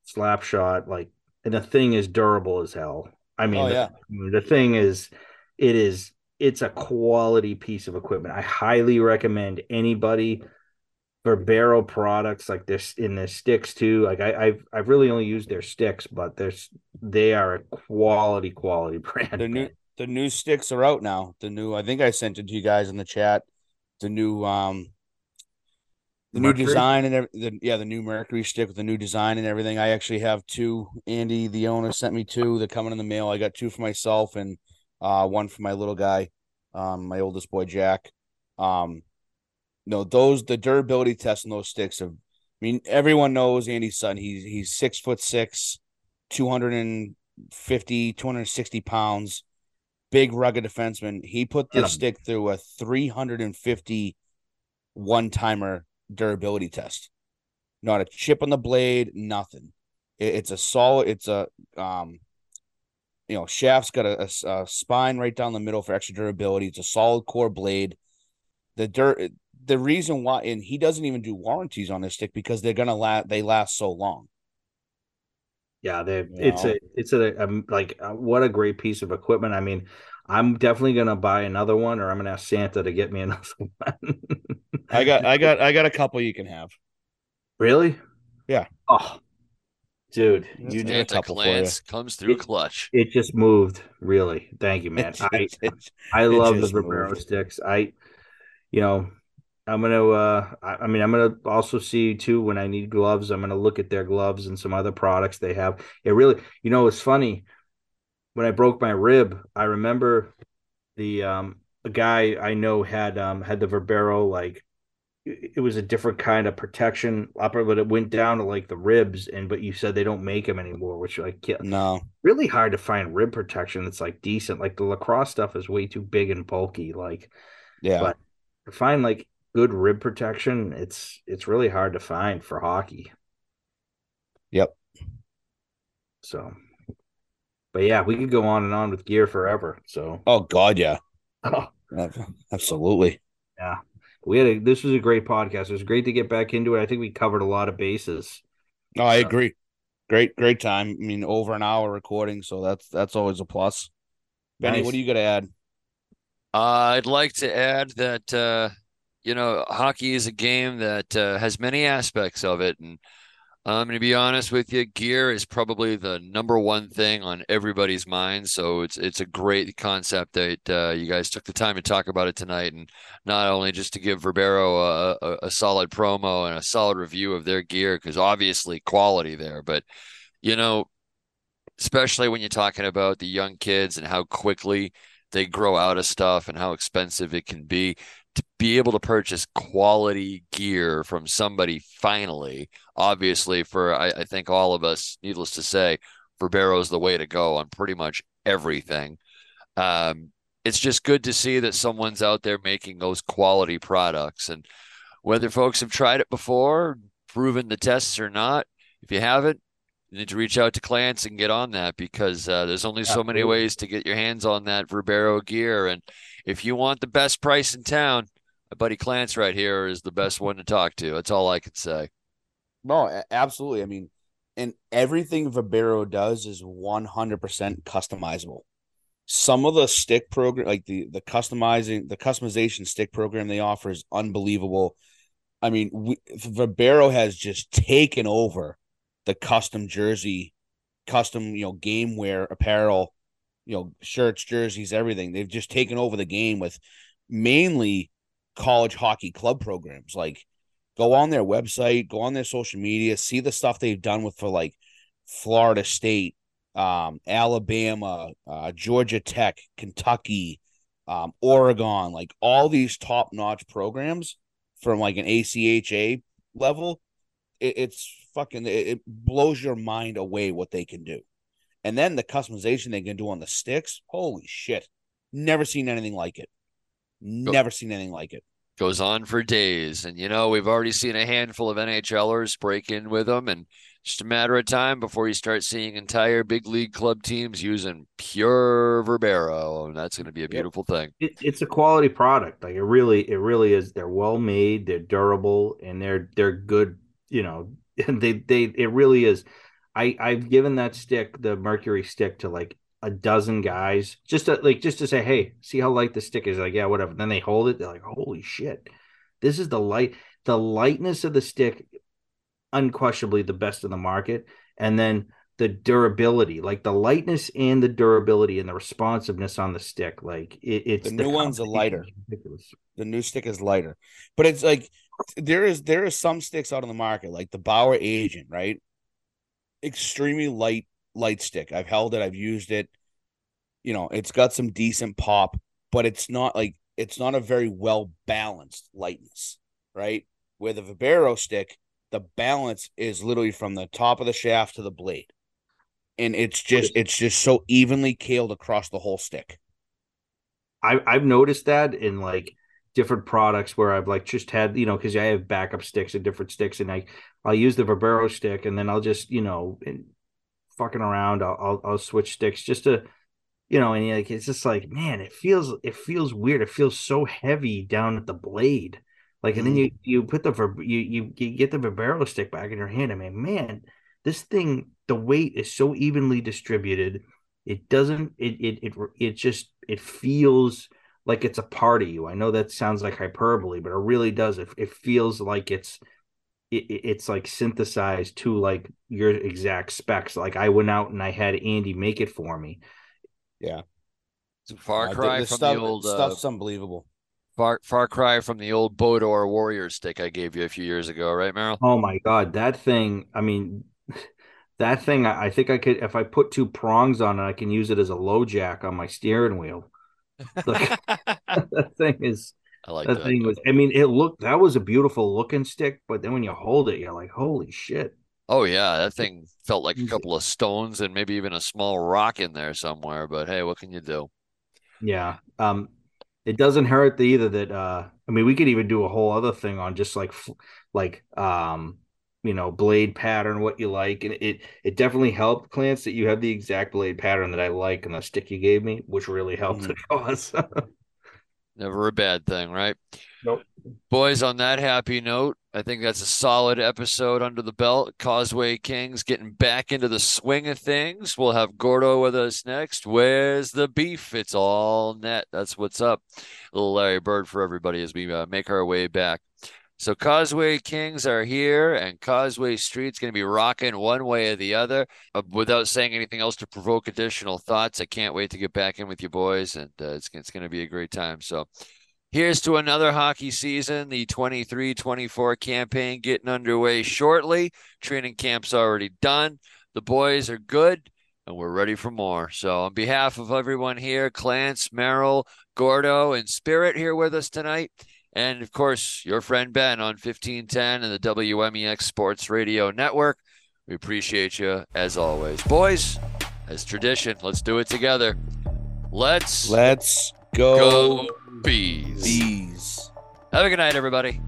slap shot, like, and the thing is durable as hell. I mean, Oh, the, the thing is, it is, it's a quality piece of equipment. I highly recommend anybody Verbero products like this in their sticks too. Like I, I've I've really only used their sticks, but there's they are a quality quality brand. The new the new sticks are out now. The new I think I sent it to you guys in the chat. The new um the new design and every, the, yeah, the new Mercury stick with the new design and everything. I actually have two. Andy, the owner, sent me two. They're coming in the mail. I got two for myself and uh one for my little guy, um, my oldest boy Jack. Um, no, those the durability tests on those sticks have. I mean, everyone knows Andy's son. He's he's six foot six, 250, 260 pounds, big rugged defenseman. He put this stick through a 350 one timer durability test. Not a chip on the blade, nothing. It- it's a solid. It's a um, you know, shaft's got a, a- a spine right down the middle for extra durability. It's a solid core blade. The dirt. The reason why, and he doesn't even do warranties on his stick because they're gonna last. They last so long. Yeah, they You it's know? a it's a um, like uh, what a great piece of equipment. I mean, I'm definitely gonna buy another one, or I'm gonna ask Santa to get me another one. I got, I got, I got a couple you can have. really? Yeah. Oh, dude, That's you it. just, Santa couple for you. Comes through It- clutch. it just moved. Really, thank you, man. I I It love the just Verbero moved. sticks. I, you know, I'm gonna. uh I, mean, I'm gonna also see too when I need gloves. I'm gonna look at their gloves and some other products they have. It really, you know, it's funny. When I broke my rib, I remember the um a guy I know had um had the Verbero like it it was a different kind of protection upper, but it went down to like the ribs. And but you said they don't make them anymore, which like yeah, no. really hard to find rib protection that's like decent. Like the lacrosse stuff is way too big and bulky. Like Yeah. But- to find like good rib protection, it's it's really hard to find for hockey. Yep. So, but yeah, we could go on and on with gear forever. So, Oh God, yeah. oh, Absolutely. yeah, we had a this was a great podcast. It was great to get back into it. I think we covered a lot of bases. No, I Yeah. agree. Great, great time. I mean, over an hour recording, so that's that's always a plus. Benny, Nice. what do you got to add? Uh, I'd like to add that uh, you know, hockey is a game that uh, has many aspects of it, and I'm going to be honest with you, gear is probably the number one thing on everybody's mind. So it's it's a great concept that uh, you guys took the time to talk about it tonight, and not only just to give Verbero a, a, a solid promo and a solid review of their gear, because obviously quality there, but you know, especially when you're talking about the young kids and how quickly they grow out of stuff and how expensive it can be to be able to purchase quality gear from somebody finally obviously for I, I think all of us needless to say Verbero is the way to go on pretty much everything. Um, it's just good to see that someone's out there making those quality products. And whether folks have tried it before proven the tests or not if you haven't you need to reach out to Clance and get on that because uh, there's only so many ways to get your hands on that Verbero gear. And if you want the best price in town, my buddy Clance right here is the best one to talk to. That's all I can say. No, absolutely. I mean, and everything Verbero does is 100% customizable. Some of the stick program, like the the customizing, the customization stick program they offer is unbelievable. I mean, we, Verbero has just taken over the custom jersey, custom, you know, game wear apparel, you know, shirts, jerseys, everything. They've just taken over the game with mainly college hockey club programs. Like, go on their website, go on their social media, see the stuff they've done with for like Florida State, um, Alabama, uh, Georgia Tech, Kentucky, um, Oregon, like all these top notch programs from like an ACHA level. It, it's fucking, it, it blows your mind away what they can do. And then the customization they can do on the sticks. Holy shit. Never seen anything like it. Never seen anything like it. Goes on for days. And, you know, we've already seen a handful of NHLers break in with them. And just a matter of time before you start seeing entire big league club teams using pure Verbero. And that's going to be a beautiful yep. thing. It, it's a quality product. Like it really, it really is. They're well made, they're durable, and they're, they're good, you know, they, they, it really is. I, I've given that stick, the Mercury stick, to like a dozen guys just to like just to say, hey, see how light the stick is. Like, yeah, whatever. Then they hold it. They're like, holy shit, this is the light. The lightness of the stick, unquestionably the best in the market, and then the durability, like the lightness and the durability and the responsiveness on the stick. Like it, it's the new the one's a lighter. The new stick is lighter, but it's like there is there is some sticks out on the market, like the Bauer Agent, right? Extremely light light stick. I've held it, I've used it. You know, it's got some decent pop, but it's not like it's not a very well balanced lightness, right? Where the Verbero stick, the balance is literally from the top of the shaft to the blade. And it's just it's just so evenly keeled across the whole stick. I I've noticed that in like different products where I've like just had, you know, because I have backup sticks and different sticks, and I I'll use the Verbero stick, and then I'll just, you know, fucking around, I'll, I'll, I'll switch sticks just to, you know, and like it's just like, man, it feels it feels weird. It feels so heavy down at the blade. Like, mm and then mm-hmm. you you put the you you you get the Verbero stick back in your hand. I mean, man, this thing, the weight is so evenly distributed. It doesn't. It it it it just it feels like it's a part of you. I know that sounds like hyperbole, but it really does. It it feels like it's it, it's like synthesized to like your exact specs. Like I went out and I had Andy make it for me. Yeah, it's a far cry uh, the, the from stuff, the old stuff's uh, unbelievable. Far far cry from the old Bodor Warrior stick I gave you a few years ago, right, Merrill? Oh my god, that thing! I mean, that thing. I, I think I could if I put two prongs on it, I can use it as a low jack on my steering wheel. that thing is I like that, thing was. I mean, it looked that was a beautiful looking stick, but then when you hold it, you're like, holy shit. Oh yeah, that thing felt like a couple of stones and maybe even a small rock in there somewhere. But hey, what can you do? Yeah, um, it doesn't hurt either that. uh I mean, we could even do a whole other thing on just like like um you know blade pattern what you like and it it definitely helped Clance that you have the exact blade pattern that I like and the stick you gave me which really helped mm-hmm. the cause Never a bad thing, right? Nope. Boys, on that happy note, I think that's a solid episode under the belt. Causeway Kings getting back into the swing of things. We'll have Gordo with us next. Where's the beef? It's all net. That's what's up. Little Larry Bird for everybody as we uh, make our way back. So Causeway Kings are here, and Causeway Street's going to be rocking one way or the other. Uh, without saying anything else to provoke additional thoughts, I can't wait to get back in with you boys, and uh, it's it's going to be a great time. So here's to another hockey season. The 23-24 campaign getting underway shortly. Training camp's already done. The boys are good, and we're ready for more. So on behalf of everyone here, Clance, Merrill, Gordo, and Spirit here with us tonight. And of course, your friend Ben on 1510 and the WMEX Sports Radio Network. We appreciate you as always. Boys, as tradition, let's do it together. Let's let's go, go bees. Bees. Have a good night, everybody.